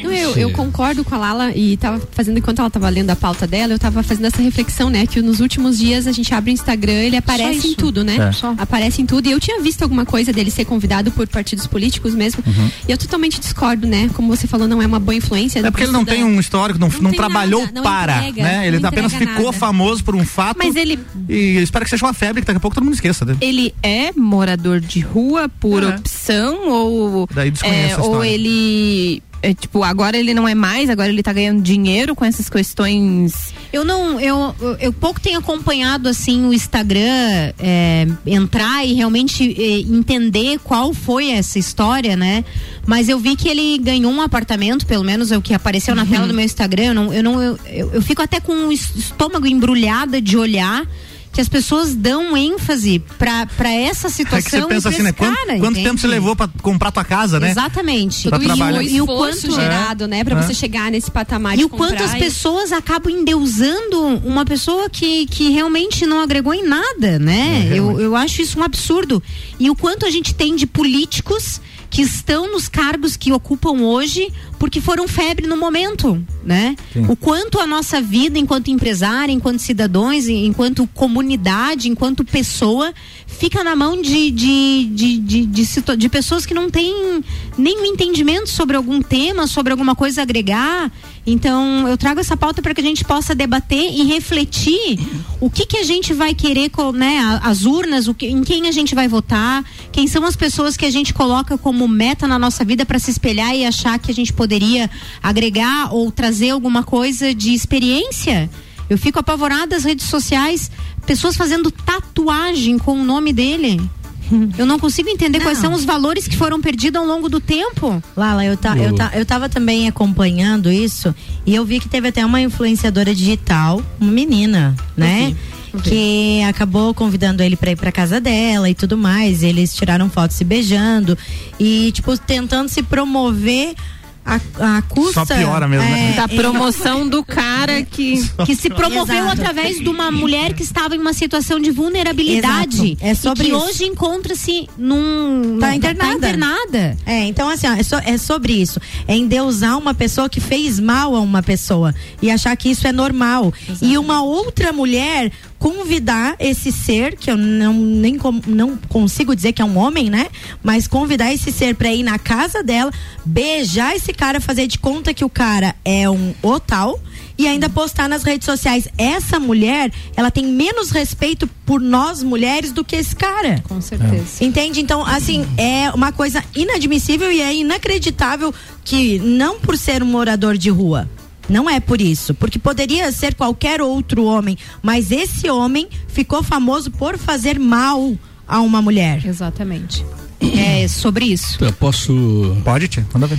Não, eu, eu concordo com a Lala e tava fazendo, enquanto ela tava lendo a pauta dela, eu tava fazendo essa reflexão, né? Que nos últimos dias a gente abre o Instagram, ele aparece em tudo, né? É. Só. Aparece em tudo. E eu tinha visto alguma coisa dele ser convidado por partidos políticos mesmo. Uhum. E eu totalmente discordo, né? Como você falou, não é uma boa influência. É porque ele não tem um histórico, não, não, tem trabalhou nada, não para, entrega, né? Ele não apenas entrega ficou nada. famoso por um fato. Mas ele, E espero que seja uma febre que daqui a pouco todo mundo esqueça dele. ele é morador de rua por É. opção ou é, ou ele é, tipo agora ele não é mais agora ele tá ganhando dinheiro com essas questões Eu não, eu, eu- pouco tenho acompanhado assim o Instagram é, entrar e realmente é, entender qual foi essa história, né? Mas eu vi que ele ganhou um apartamento, pelo menos é o que apareceu na tela do meu Instagram. Eu não, eu, não, eu, eu- eu fico até com o es- estômago embrulhada de olhar que as pessoas dão ênfase pra essa É situação. que você e pensa assim, né? Quanto, cara, quanto tempo você levou pra comprar tua casa, né? Exatamente. Pra trabalhar. o E o quanto- gerado, né? Pra É. você chegar nesse patamar E de o quanto as e- pessoas acabam endeusando uma pessoa que, que realmente não agregou em nada, né? É, eu, eu acho isso um absurdo. E o quanto a gente tem de políticos que estão nos cargos que ocupam hoje porque foram febre no momento, né? Sim. O quanto a nossa vida enquanto empresário, enquanto cidadãos, enquanto comunidade, enquanto pessoa, fica na mão de, de, de, de, de, de pessoas que não têm nenhum entendimento sobre algum tema, sobre alguma coisa a agregar. Então, eu trago essa pauta para que a gente possa debater e refletir o que, que a gente vai querer, né, as urnas, o que, em quem a gente vai votar, quem são as pessoas que a gente coloca como meta na nossa vida para se espelhar e achar que a gente poderia agregar ou trazer alguma coisa de experiência. Eu fico apavorada nas redes sociais, pessoas fazendo tatuagem com o nome dele. Eu não consigo entender quais Não. são os valores que foram perdidos ao longo do tempo. Lala, eu, tá, eu, tá, eu tava também acompanhando isso e eu vi que teve até uma influenciadora digital, uma menina, né? Que acabou convidando ele pra ir pra casa dela e tudo mais. Eles tiraram fotos se beijando e, tipo, tentando se promover a, a custa. Só piora mesmo, né? é, Da promoção do cara que. que se promoveu Exato. através de uma mulher que estava em uma situação de vulnerabilidade Exato. É sobre e que isso. hoje encontra-se num Tá num- internada. internada. É, então assim, ó, é, so- é sobre isso. É endeusar uma pessoa que fez mal a uma pessoa e achar que isso é normal. E uma outra mulher convidar esse ser, que eu não, nem com- não consigo dizer que é um homem, né? Mas convidar esse ser pra ir na casa dela, beijar esse cara, fazer de conta que o cara é um otal e ainda postar nas redes sociais. Essa mulher, ela tem menos respeito por nós mulheres do que esse cara. Com certeza. Entende? Então, assim, é uma coisa inadmissível e é inacreditável que não por ser um morador de rua. Não é por isso, porque poderia ser qualquer outro homem, mas esse homem ficou famoso por fazer mal a uma mulher. Exatamente. É sobre isso. Eu posso. Pode, tia, manda ver.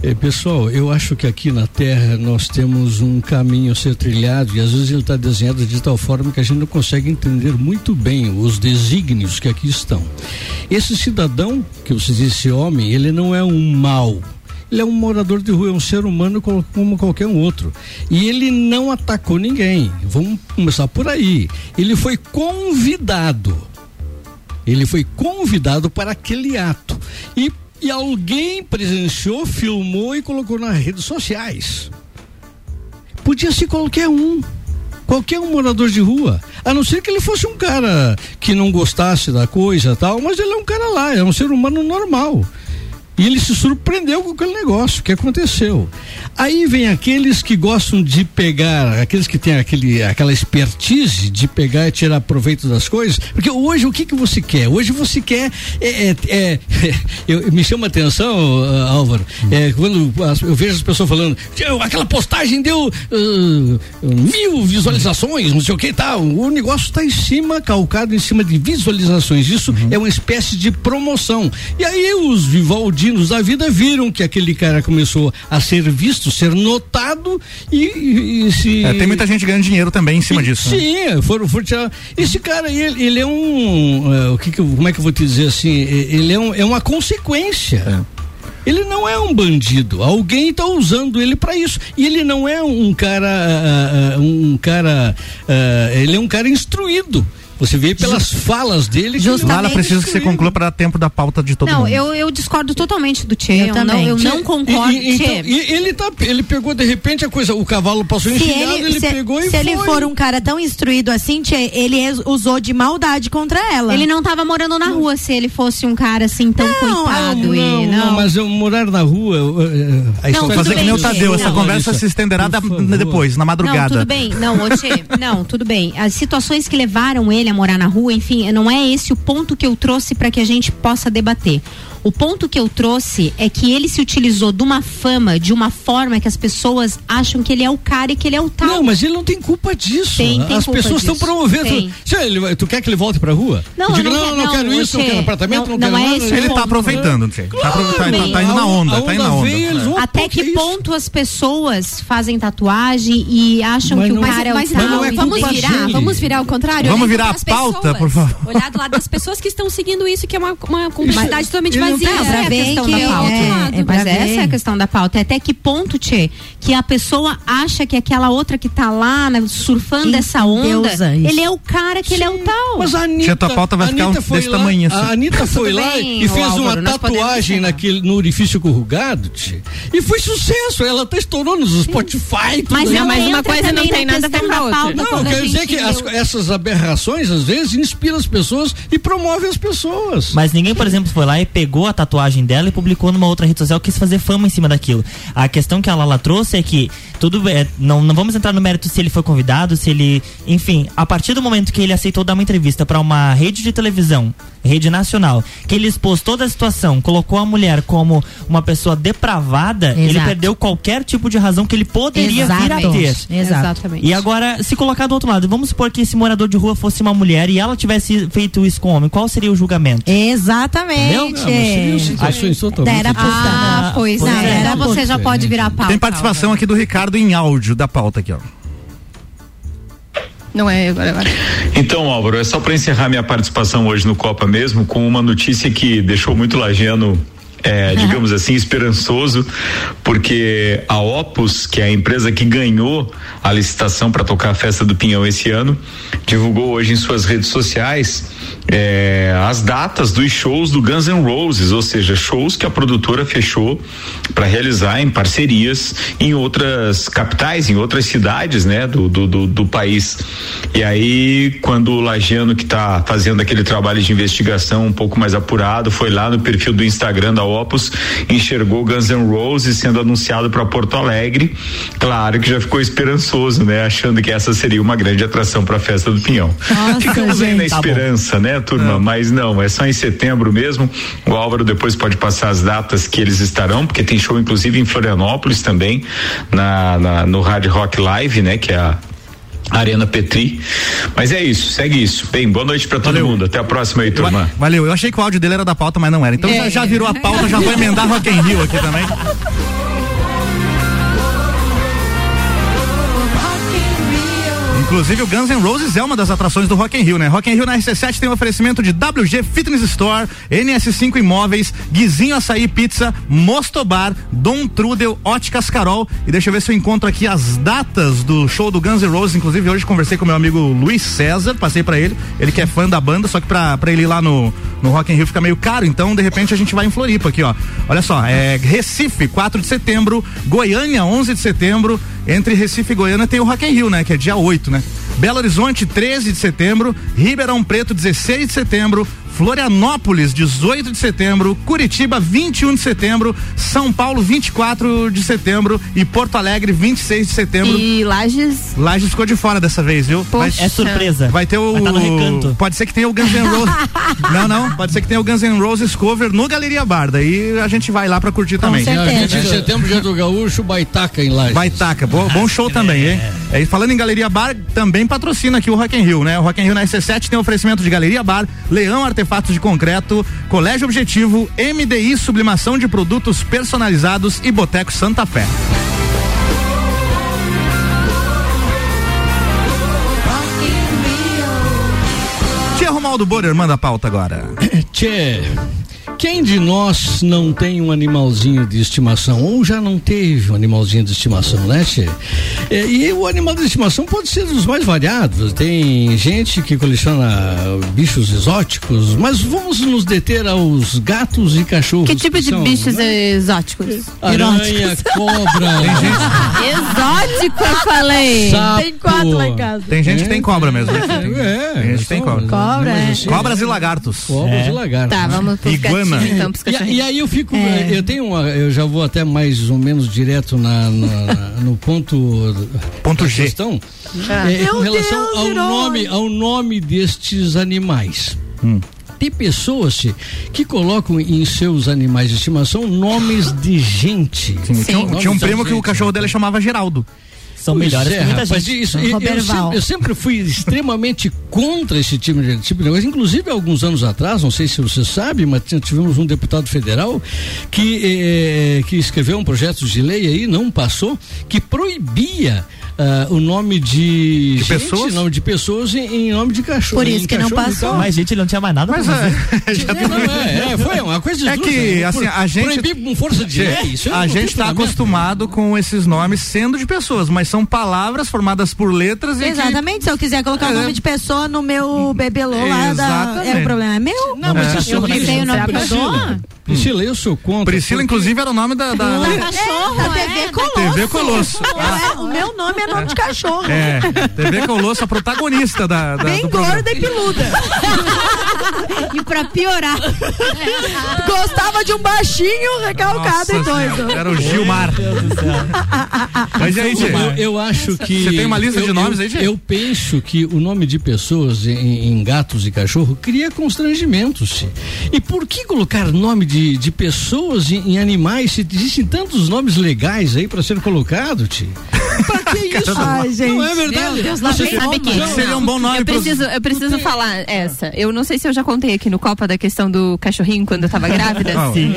É, pessoal, eu acho que aqui na Terra nós temos um caminho a ser trilhado e às vezes ele está desenhado de tal forma que a gente não consegue entender muito bem os desígnios que aqui estão. Esse cidadão, que você diz, esse homem, ele não é um mal. Ele é um morador de rua, é um ser humano co- como qualquer um outro. E ele não atacou ninguém. Vamos começar por aí. Ele foi convidado. Ele foi convidado para aquele ato. E, e alguém presenciou, filmou e colocou nas redes sociais. Podia ser qualquer um. Qualquer um morador de rua. A não ser que ele fosse um cara que não gostasse da coisa tal, mas ele é um cara lá, é um ser humano normal. E ele se surpreendeu com aquele negócio que aconteceu. Aí vem aqueles que gostam de pegar, aqueles que têm aquele, aquela expertise de pegar e tirar proveito das coisas. Porque hoje o que, que você quer? Hoje você quer. É, é, é, eu, me chama a atenção, ah, Álvaro, é, quando eu vejo as pessoas falando, "Tio, aquela postagem deu ah, mil visualizações, não sei o que e tal. O negócio está em cima, calcado em cima de visualizações. Isso é uma espécie de promoção. E aí os Vivaldinos da vida viram que aquele cara começou a ser visto, ser notado e, e- e se. É, tem muita gente ganhando dinheiro também em cima disso. né? Sim, foram, foram tirar. Esse cara, ele, ele é um. eh, o que que como é que eu vou te dizer assim? Ele é, um- é uma consequência. Ele não é um bandido. Alguém está usando ele para isso. E ele não é um cara. ah, um cara. ah, ele é um cara instruído. Você vê pelas falas dele que é Lala cara precisa que você conclua para dar tempo da pauta de todo não, mundo. eu, eu discordo totalmente do Tchê. Eu Eu, não, também. eu não Tchê, concordo. E, e- então, Tchê. e ele, tá, ele pegou de repente a coisa, o cavalo passou Se enfiado, ele, ele, se, pegou e se ele foi. for um cara tão instruído assim, tchê, ele usou de maldade contra ela. Ele não tava morando na rua se ele fosse um cara assim tão coitado. não, e, não, não. mas eu morar na rua. eu, eu, a Não, fazer que nem o Tadeu, essa Não, conversa se estenderá da- depois, na madrugada. Não, tudo bem. Não, ô, Tchê, não, tudo bem. As situações que levaram ele morar na rua, enfim, não é esse o ponto que eu trouxe para que a gente possa debater. O ponto que eu trouxe é que ele se utilizou de uma fama, de uma forma que as pessoas acham que ele é o cara e que ele é o tal. Não, mas ele não tem culpa disso. Tem, tem As culpa pessoas estão promovendo. Tem. Ele tu quer que ele volte pra rua? Não, eu digo, não não, quero- não, não, quero isso, não quero apartamento, não, não- quero não é nada. Ele tá ponto. aproveitando, Tchê. Tá, apro- tá- bem. tá indo na onda, tá indo na onda. veio, vão- Até que é isso? ponto as pessoas fazem tatuagem e acham Mas que o não é- cara é o Mas tal? não, não é vamos virar, dele. vamos virar ao contrário. Vamos virar a pauta, pessoas. por favor. Olhar do lado das pessoas que estão seguindo isso, que é uma, uma complexidade totalmente ele não Não, Essa pra é a ver questão que da pauta. é, é pra Mas ver. essa é a questão da pauta. É até que ponto, Tchê, que a pessoa acha que aquela outra que tá lá, né, surfando essa onda, ele é o cara que ele é o tal. Mas a Anitta, Tia, tua pauta vai a ficar Anitta um- desse lá- tamanho, assim. A Anitta foi lá bem, e fez Álvaro, uma tatuagem naquele, no orifício corrugado, tchê. E foi sucesso. Ela tá estourando nos Spotify. tudo Mas ela mas uma coisa não tem na nada a ver com a outra. pauta Não, a quero dizer que essas aberrações às vezes inspiram as pessoas e promovem as pessoas. Mas ninguém, por exemplo, foi lá e pegou a tatuagem dela e publicou numa outra rede social, quis fazer fama em cima daquilo. A questão que a Lala trouxe é que tudo é, não, não vamos entrar no mérito se ele foi convidado, se ele, enfim, a partir do momento que ele aceitou dar uma entrevista para uma rede de televisão, rede nacional, que ele expôs toda a situação, colocou a mulher como uma pessoa depravada, ele Exato. perdeu qualquer tipo de razão que ele poderia vir a ter. Exatamente. E agora, se colocar do outro lado, vamos supor que esse morador de rua fosse uma mulher e ela tivesse feito isso com um homem, qual seria o julgamento? Exatamente. Entendeu? Era puta. Ah, pois Não, é. Então você já pode virar a pauta. Tem participação aqui do Ricardo em áudio da pauta aqui, ó. Não é agora, agora. Então, Álvaro, é só para encerrar minha participação hoje no Copa mesmo com uma notícia que deixou muito lagiano é, digamos assim, esperançoso, porque a Opus, que é a empresa que ganhou a licitação para tocar a festa do Pinhão esse ano, divulgou hoje em suas redes sociais é, as datas dos shows do Guns N' Roses, ou seja, shows que a produtora fechou para realizar em parcerias em outras capitais, em outras cidades, né, do, do, do, do país. E aí, quando o Lagiano que está fazendo aquele trabalho de investigação um pouco mais apurado, foi lá no perfil do Instagram da Opus, enxergou Guns N' Roses sendo anunciado para Porto Alegre. Claro que já ficou esperançoso, né, achando que essa seria uma grande atração para a festa do Pinhão. Nossa, Ficamos aí na. Tá esperança, né, turma? Mas não, é só em setembro mesmo. O Álvaro depois pode passar as datas que eles estarão, porque tem show inclusive em Florianópolis também, na, na- no Hard Rock Live, né, que é a Arena Petri. Mas é isso, segue isso. Bem, boa noite para todo mundo. Até a próxima aí, turma. Valeu, eu achei que o áudio dele era da pauta, mas não era. Então É. já, já virou a pauta, já vou emendar Rock in Rio aqui também. Inclusive o Guns N' Roses é uma das atrações do Rock in Rio, né? Rock in Rio na RC7 tem um oferecimento de WG Fitness Store, NS5 Imóveis, Guizinho Açaí Pizza, Mostobar, Dom Trudel, Óticas Carol. E deixa eu ver se eu encontro aqui as datas do show do Guns N' Roses. Inclusive hoje conversei com meu amigo Luiz César, passei pra ele, ele que é fã da banda, só que pra, pra ele ir lá no, no Rock in Rio fica meio caro, então de repente a gente vai em Floripa aqui, ó. Olha só, é Recife, 4 de setembro, Goiânia, 11 de setembro, entre Recife e Goiânia tem o Rock in Rio, né? Que é dia 8, né? Belo Horizonte, 13 de setembro, Ribeirão Preto, 16 de setembro, Florianópolis, 18 de setembro, Curitiba, 21 de setembro, São Paulo, 24 de setembro e Porto Alegre, 26 de setembro. E Lages. Lages ficou de fora dessa vez, viu? Poxa. É surpresa. Vai ter o. Vai tá no recanto. Pode ser que tenha o Guns N' Roses. não, não. Pode ser que tenha o Guns N' Roses cover no Galeria Bar. Daí a gente vai lá pra curtir também. E a gente em setembro, dia do Gaúcho, Baitaca em Lages. Baitaca, bom, bom show também, hein? É, e falando em Galeria Bar, também patrocina aqui o Rock in Rio, né? O Rock in Rio na RC7 tem oferecimento de Galeria Bar, Leão Artefatos de Concreto, Colégio Objetivo, MDI Sublimação de Produtos Personalizados e Boteco Santa Fé. Tia Romaldo Borer manda a pauta agora. Tchê, quem de nós não tem um animalzinho de estimação? Ou já não teve um animalzinho de estimação, né, Tchê? É, e o animal de estimação pode ser dos mais variados. Tem gente que coleciona bichos exóticos, mas vamos nos deter aos gatos e cachorros. Que tipo de são, bichos né? exóticos? Aranha, cobra. Exótico, eu falei. Sapo. Tem quatro lá em casa. Tem gente que tem cobra mesmo. né? É, Tem, é, tem gente que tem cobra. Cobra, é. Cobras e lagartos. Cobras É. e lagartos. Tá, vamos Iguana. Então, E, e aí eu fico, É. eu tenho uma, eu já vou até mais ou menos direto na, na- no ponto Ponto G. questão, Ah. é, com Meu relação Deus, ao herói. nome, ao nome destes animais. Tem pessoas que colocam em seus animais de estimação nomes de gente. Sim, Tinha, um- Nomes tinha um primo que o cachorro dele chamava Geraldo. São Pois melhores é, que muita rapaz, gente. isso, eu, eu sempre, eu sempre fui extremamente contra esse tipo de, tipo de negócio. Inclusive, alguns anos atrás, não sei se você sabe, mas tivemos um deputado federal que, eh, que escreveu um projeto de lei aí, não passou, que proibia ah, o nome de, De gente, pessoas? nome de pessoas em, em nome de cachorro. Por isso que não passou. Mas, gente, ele não tinha mais nada Mas pra fazer. é, já É, não, é, é, foi uma coisa É esdrúxula, que, né? assim, a gente- Proibir com força de lei. Isso é a gente está fundamento. acostumado com esses nomes sendo de pessoas, mas são palavras formadas por letras e que- Exatamente, se eu quiser colocar o É. nome de pessoa no meu bebelô lá, da, Exatamente. é, o problema é meu? Não, mas É. Eu pensei o nome da Priscila, pessoa. Priscila, eu sou contra. Priscila, porque- inclusive, era o nome da. da- É, da TV Colosso. TV Colosso. É, o meu nome é nome de cachorro. É, TV Colosso, a protagonista da, da- Bem do programa. gorda e peluda. E pra piorar. Gostava de um baixinho recalcado Nossa e doido. Senhora, Era o Gilmar. Mas e aí, Tchê? Eu, eu acho que. Você tem uma lista eu, de nomes aí, Tchê? Eu penso que o nome de pessoas em, em gatos e cachorro cria constrangimentos. E por que colocar nome de, de pessoas em, em animais existem tantos nomes legais aí para ser colocado, Tio? Pra que isso? Ai, gente. Não é verdade? Meu Deus, lá Você sabe quem? Não, Seria um bom nome Eu preciso, eu preciso falar essa. Eu não sei se eu já contei aqui no Copa da questão do cachorrinho quando eu tava grávida. Não. Sim.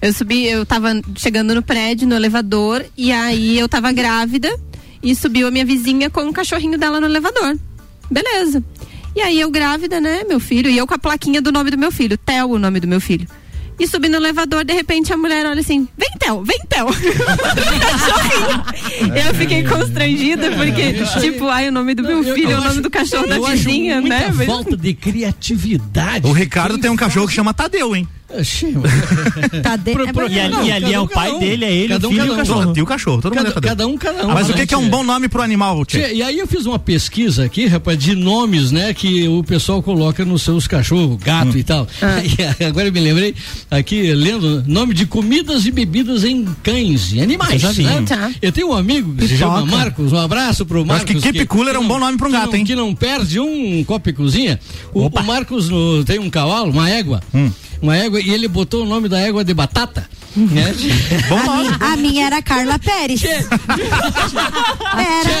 Eu subi, eu tava chegando no prédio, no elevador, e aí eu tava grávida e subiu a minha vizinha com o cachorrinho dela no elevador. Beleza. E aí eu grávida, né, meu filho, e eu com a plaquinha do nome do meu filho, Theo, o nome do meu filho. E subi no elevador, de repente a mulher olha assim: vem, Theo, vem. Cachorrinho. Eu fiquei constrangida, porque, tipo, ai, o nome do meu filho, é o nome do cachorro da vizinha, né? Falta de criatividade. O Ricardo tem um cachorro que chama Tadeu, hein? Tade... Pro- pro- E ali, Não, e ali cada é um, o pai cada um. dele, é ele, Cada o um, filho e cada o um. cachorro. E o cachorro, todo mundo Cada, é Tadeu. cada um, cada um. Mas o que, que é um bom nome pro animal, Tchê? Tia, E aí eu fiz uma pesquisa aqui, rapaz, de nomes, né, que o pessoal coloca nos seus cachorros, gato Hum. e tal. Ah. E agora eu me lembrei, aqui, lendo, nome de comidas e bebidas em cães e animais, Eu já vi. né? Tá. Eu tenho um amigo que se chama Marcos, um abraço pro Eu Marcos. acho que Keep Cooler é um bom nome pra um que gato, não- hein? Que não perde um copo e cozinha. O, o Marcos no- tem um cavalo, uma égua, Hum. Uma égua, e ele botou o nome da égua de batata. Né? Bom A nome. minha, a minha era Carla Pérez. Era,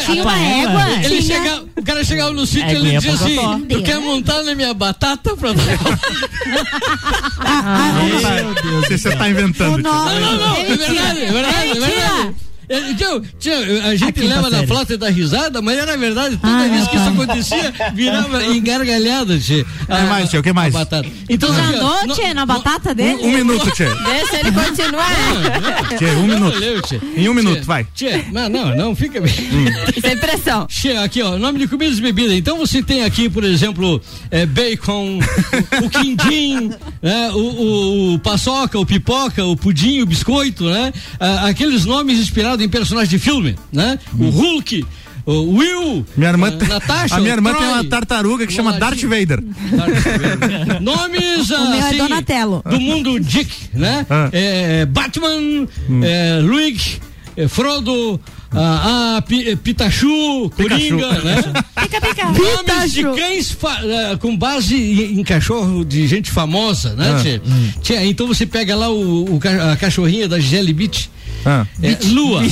tinha uma égua. Ele tinha... chega, o cara chegava no sítio e ele Éguinha dizia assim: Pocotó. Tu quer montar na minha batata pra Você você tá inventando. O Tchê. nome- Não, não, não, é verdade, é verdade, é verdade. É, Então, tia, a gente quinta leva na flauta e dá risada, mas era verdade, toda Ah, vez que isso tá. acontecia, virava engargalhada, tia. O que mais, tia? O que mais? batata. Então, Tu já aqui, andou, Tchê, na batata dele? Um minuto, Tchê. Deixa ele continuar. Tchê, um minuto. Valeu, tia. Em um minuto, vai. Tia, não, não, não, fica bem. Sem pressão. Che- Aqui, ó, nome de comidas e bebidas. Então você tem aqui, por exemplo, é, bacon, o, o quindim, né, o, o- o paçoca, o pipoca, o pudim, o biscoito, né? Ah, aqueles nomes inspirados em personagens de filme, né? O Hulk, o Will, Minha irmã, tem- Natasha, a minha irmã Troy, tem uma tartaruga que chama Darth Boladinho. Vader. Nomes O meu é assim, Donatello. do mundo Dick, né? Ah. É, Batman, é, Luigi, é, Frodo, ah, ah, Pi- eh, Pitachu, Coringa, né? Pica, pica. Nomes de cães fa- eh, com base em, em cachorro de gente famosa, né, Ah. Tchê? Tchê, então você pega lá o, o a cachorrinha da Gisele Beach, Ah. é, Lua.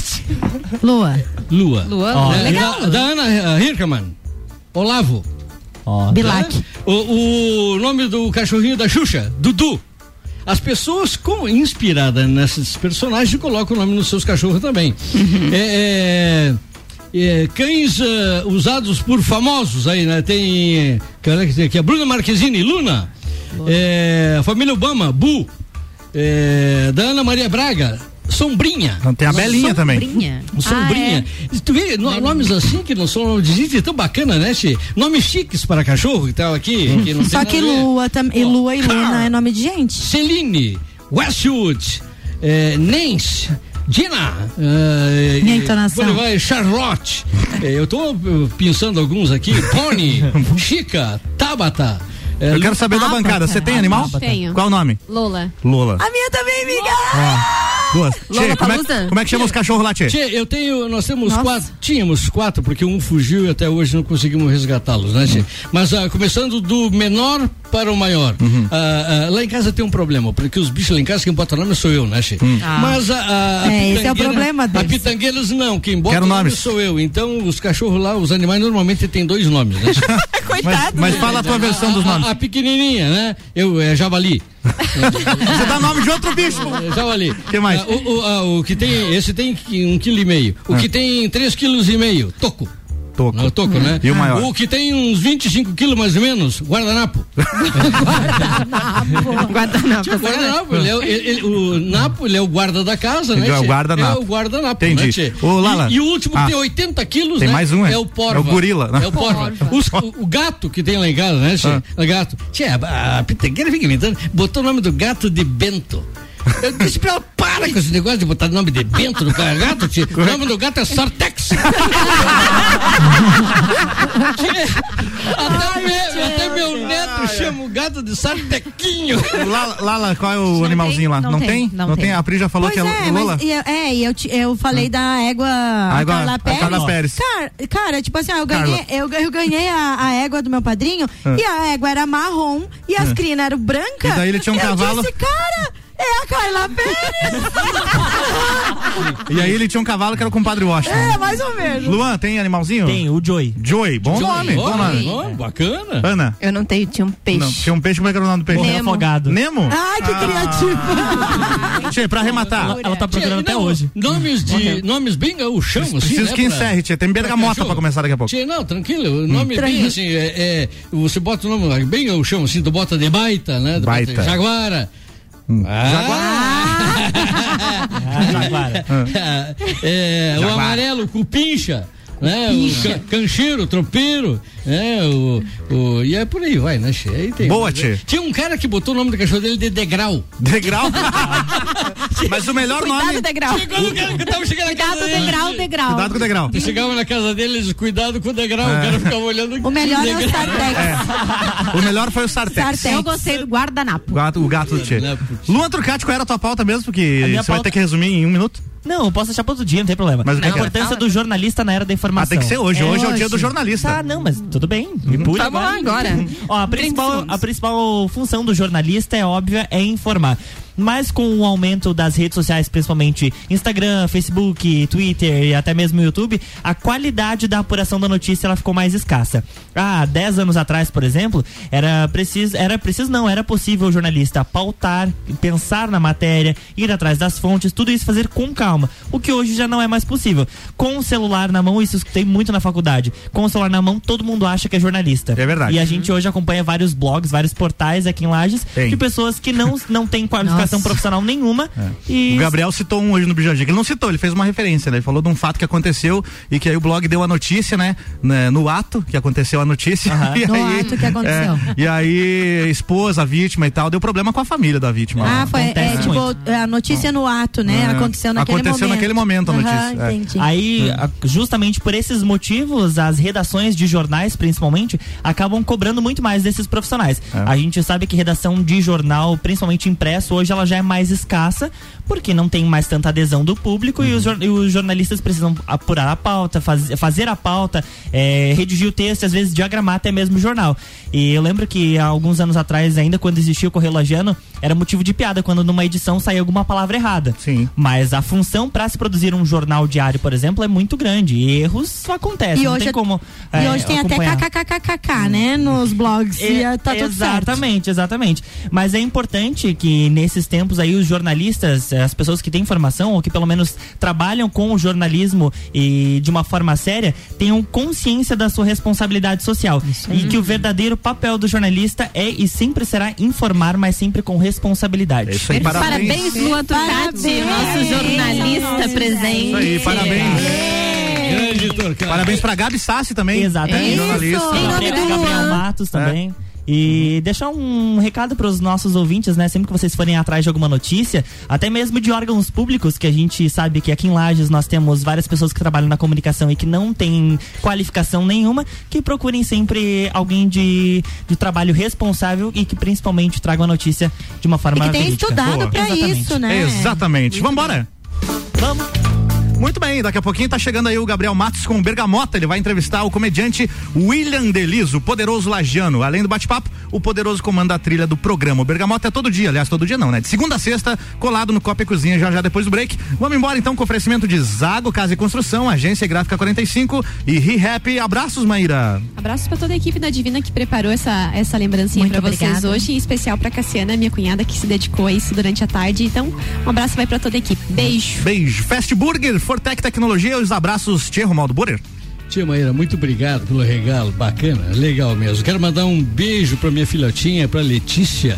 Lua. Lua. Lua, Ó, né? legal. Da, da Ana Hirkaman. Olavo. Ó, Bilac. O, o nome do cachorrinho da Xuxa, Dudu. As pessoas com, inspiradas nesses personagens colocam o nome nos seus cachorros também. É, é, é, cães eh, usados por famosos aí, né? Tem, tem aqui, a Bruna Marquezine, Luna. É, a família Obama, Bu. É, da Ana Maria Braga, Sombrinha. Não tem a Belinha também. Sombrinha. Sombrinha. Tu vê no- nomes assim que não são de gente tão bacana, né, Xê? Nomes chiques para cachorro e tal aqui. que não tem Só que. Lua, tam, e Lua e Luna é nome de gente. Celine, Westwood, eh, Nance, Gina. eh, Minha eh, entonação. vai, Charlotte. Eh, eu tô eh, pensando alguns aqui. Pony, Chica, Tabata. eh, Eu quero saber da Tabata. bancada. Você tem animal? Tenho. Qual o nome? Lola. Lola. A minha também, amiga. Ó, duas. Tchê, como é, como é que chama os cachorros lá, Tchê? Tchê, eu tenho, nós temos Nossa. quatro, tínhamos quatro, porque um fugiu e até hoje não conseguimos resgatá-los, né, Tchê? Mas ah, começando do menor para o maior. Ah, ah, lá em casa tem um problema, porque os bichos lá em casa, quem bota nome sou eu, né, Tchê? Ah. Mas a, a, a É, esse é o problema A deles. pitangueiras não, quem bota Quero nome nomes. sou eu. Então os cachorros lá, os animais normalmente têm dois nomes, né? Tchê? Mas, mas fala a tua versão dos nomes. A, a pequenininha, né? Eu, é javali. Você dá nome de outro bicho. É, javali. Que mais? Ah, o, o, ah, o que tem, esse tem um quilo e meio. O Ah. que tem três quilos e meio, toco. Toco. Não, toco, né? E o maior? O que tem uns 25 quilos mais ou menos, guardanapo. Guardanapo. Guardanapo, ele é, o- ele- ele- o Napo, ele é o guarda da casa, né? Ele é o guardanapo. É o guardanapo, Entendi. né? Ô, Lala. E, e o último Ah. que tem 80 quilos, Tem né? mais um, é? É o porva. É o gorila, né? É o porva. Os- o, o gato que tem lá em casa, né, tchê? Ah. O gato. Tchê, a, a pitangueira fica inventando, botou o nome do gato de Bento. Eu disse pra ela, para com esse negócio de botar nome de Bento no cara gato, tchê. O nome do gato é Sartex. Tchê, até, meu, até meu neto chama o gato de Sartequinho. Lala, Lala, qual é o Não animalzinho lá? tem, Não, tem? não tem. A Pri já falou Pois que é, é, Lola? mas e eu- é, e eu, te- eu falei da égua, a égua- Carla a Pérez. Carla Pérez. Cara, cara, tipo assim, ó, eu ganhei, eu, eu ganhei a, a égua do meu padrinho Ah. e a égua era marrom e as crinas eram brancas. E daí ele tinha um eu cavalo. Disse, cara, é a Carla Pérez. E aí ele tinha um cavalo que era o compadre Washington. é, mais ou menos. Luan, tem animalzinho? Tem, o Joey. Joey, bom nome, bom nome. Ó, bacana. Ana? Eu não tenho, tinha um peixe. Não, tinha um peixe, como é que era o nome do peixe? Morreu Nemo. afogado. Nemo? Ai, que criativo. Tchê, pra arrematar. Ela, ela tá procurando Tchê, até não, hoje. Nomes de. Nomes bem gauchão, assim. Preciso né, que pra- encerre, Tchê. Tem bergamota cachorro. pra começar daqui a pouco. Tchê, não, tranquilo. O nome bem Tranquilo. assim, é, é, Você bota o nome bem gauchão, assim, tu bota de baita, né? Baita. Bota Jaguara. é, o amarelo, cupincha. Né, o ca- cancheiro, tropeiro, né, o, o, e é por aí vai, né? Aí tem, Boa, tchê. Tinha um cara que botou o nome do cachorro dele de Degrau. Degrau? Mas o melhor Cuidado, nome. degrau. Chegou no cara que tava chegando na Cuidado, casa dele. degrau, degrau. Cuidado com o degrau. Eu chegava na casa dele, eles cuidado com o degrau, É. o cara ficava olhando O melhor é o degrau. Sartex. O melhor foi o Sartex. Sartex. Eu gostei do guardanapo. O gato, o gato do Tchê. Luan Trucati, qual era a tua pauta mesmo? Porque você minha vai pauta- ter que resumir em um minuto. Não, eu posso deixar para outro dia, não tem problema. Mas o que a que é? importância do jornalista na era da informação. Ah, tem que ser hoje. Hoje é o dia do jornalista. Tá, não, mas tudo bem. Me pule Tá bom, agora. Ó, a, 30 principal, a principal função do jornalista é óbvia, é informar. Mas com o aumento das redes sociais, principalmente Instagram, Facebook, Twitter e até mesmo YouTube, a qualidade da apuração da notícia ela ficou mais escassa. Ah, 10 anos atrás, por exemplo, era preciso, era preciso não, era possível o jornalista pautar, pensar na matéria, ir atrás das fontes, tudo isso fazer com calma. O que hoje já não é mais possível. Com o celular na mão, isso eu escutei muito na faculdade. Com o celular na mão, todo mundo acha que é jornalista. É verdade. E a gente hoje acompanha vários blogs, vários portais aqui em Lages Tem. de pessoas que não, não têm qualificação Nossa. profissional nenhuma. E O Gabriel citou um hoje no Bijagica. Ele não citou, ele fez uma referência, né? Ele falou de um fato que aconteceu e que aí o blog deu a notícia, né? né, No ato que aconteceu a notícia. E No aí, ato que aconteceu. é, e aí expôs a vítima e tal, deu problema com a família da vítima. Ah, foi é, tipo muito. a notícia no ato, né? É. Aconteceu naquele Aconteceu momento. naquele momento a notícia, é. entendi. Aí, justamente por esses motivos, as redações de jornais, principalmente, acabam cobrando muito mais desses profissionais. É. A gente sabe que redação de jornal, principalmente impresso, hoje ela já é mais escassa, porque não tem mais tanta adesão do público e, os, jor- e os jornalistas precisam apurar a pauta, faz- fazer a pauta, é, redigir o texto, e às vezes diagramar até mesmo o jornal. E eu lembro que há alguns anos atrás, ainda quando existia o Correio Lagiano, era motivo de piada quando numa edição saía alguma palavra errada. Sim. Mas a função para se produzir um jornal diário, por exemplo, é muito grande. E erros acontecem. E não hoje, tem como. e é, hoje tem acompanhar. até kkkk, né? Nos blogs. E, É, tá tudo certo. exatamente, exatamente. Mas é importante que nesses tempos aí os jornalistas, as pessoas que têm formação ou que pelo menos trabalham com o jornalismo e de uma forma séria, tenham consciência da sua responsabilidade social e que o verdadeiro papel do jornalista é e sempre será informar, mas sempre com responsabilidade. É isso aí, parabéns. Parabéns, Lua Turcati, nosso jornalista presente. Isso aí, parabéns. Grande Turcati. Parabéns pra Gabi Sassi também. Exatamente. É, jornalista. Em nome Gabriel, do Gabriel Luan. Matos também. E deixar um recado para os nossos ouvintes, né? Sempre que vocês forem atrás de alguma notícia, até mesmo de órgãos públicos, que a gente sabe que aqui em Lages nós temos várias pessoas que trabalham na comunicação e que não têm qualificação nenhuma, que procurem sempre alguém de, de trabalho responsável e que principalmente tragam a notícia de uma E forma que tem verídica. estudado Exatamente. isso, né? Exatamente. Vambora. Vamos. Muito bem, daqui a pouquinho tá chegando aí o Gabriel Matos com o Bergamota. Ele vai entrevistar o comediante William Deliso, o poderoso lagiano. Além do bate-papo, o poderoso comanda a trilha do programa. O Bergamota é todo dia, aliás, todo dia não, né? De segunda a sexta, colado no Copa e Cozinha, já já depois do break. Vamos embora então com oferecimento de Zago Casa e Construção, Agência Gráfica 45 e ReHap. Abraços, Maíra. Abraços pra toda a equipe da Divina que preparou essa, essa lembrancinha pra vocês hoje, em especial pra Cassiana, minha cunhada, que se dedicou a isso durante a tarde. Então, um abraço vai pra toda a equipe. Beijo. Beijo. Fast Burger, Fortec Tecnologia, os abraços, Tia Romaldo Burger. Tia Maíra, muito obrigado pelo regalo, bacana, legal mesmo. Quero mandar um beijo pra minha filhotinha, pra Letícia.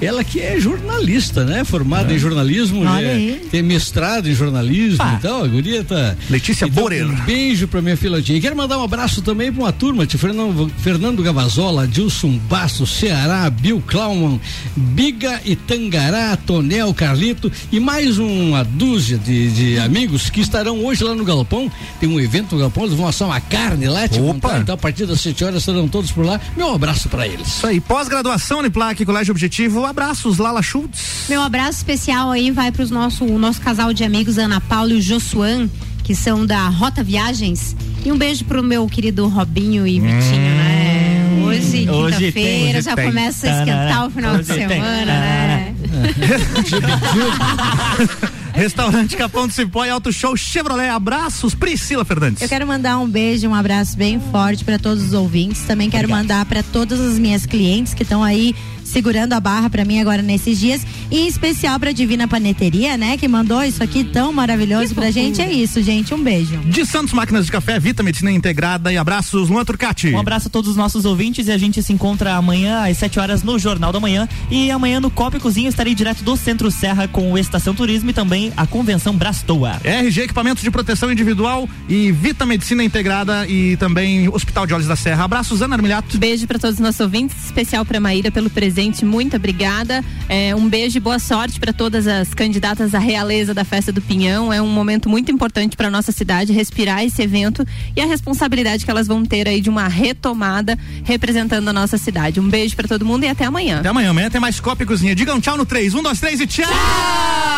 Ela que é jornalista, né? Formada em jornalismo, Olha é, aí. tem mestrado em jornalismo Ah. e tal. A guria tá. Letícia então, Borer. Um beijo pra minha filhotinha. E quero mandar um abraço também pra uma turma, de Fernando, Fernando Gavazola, Dilson Basso, Ceará, Bill Klauman, Biga e Tangará, Tonel, Carlito e mais uma dúzia de, de amigos que estarão hoje lá no Galpão. Tem um evento no Galpão, eles vão assar uma carne lá, te Opa. contar. Então, a partir das 7 horas estarão todos por lá. Meu abraço pra eles. Isso aí, pós-graduação Uniplac, Colégio Objetivo. Abraços, Lala Schultz. Meu abraço especial aí vai para nosso o nosso casal de amigos Ana Paula e o Josuan, que são da Rota Viagens. E um beijo pro meu querido Robinho e Vitinho, né? Hoje, Hoje tem, quinta-feira, hoje já tem. começa a esquentar o final de Hoje tem. semana, né? Restaurante Capão do Cipó e Auto Show Chevrolet. Abraços, Priscila Fernandes. Eu quero mandar um beijo, um abraço bem forte para todos os ouvintes. Também quero mandar para todas as minhas clientes que estão aí segurando a barra pra mim agora nesses dias. E em especial pra Divina Paneteria, né? Que mandou isso aqui tão maravilhoso pra gente. É isso, gente. Um beijo. De Santos Máquinas de Café, Vita Medicina Integrada e abraços, Luan Turcati. Um abraço a todos os nossos ouvintes e a gente se encontra amanhã às 7 horas no Jornal da Manhã. E amanhã no Copa e Cozinha estarei direto do Centro Serra com o Estação Turismo e também a Convenção Brastoa. RG Equipamentos de Proteção Individual e Vita Medicina Integrada e também Hospital de Olhos da Serra. Abraços, Ana Armilhato. Beijo para todos os nossos ouvintes, especial para Maíra pelo presente, muito obrigada. É, um beijo e boa sorte para todas as candidatas à realeza da Festa do Pinhão. É um momento muito importante para nossa cidade respirar esse evento e a responsabilidade que elas vão ter aí de uma retomada representando a nossa cidade. Um beijo para todo mundo e até amanhã. Até amanhã, amanhã tem mais Copa e Cozinha. Digam tchau no 3, 1, 2, 3 e tchau! tchau!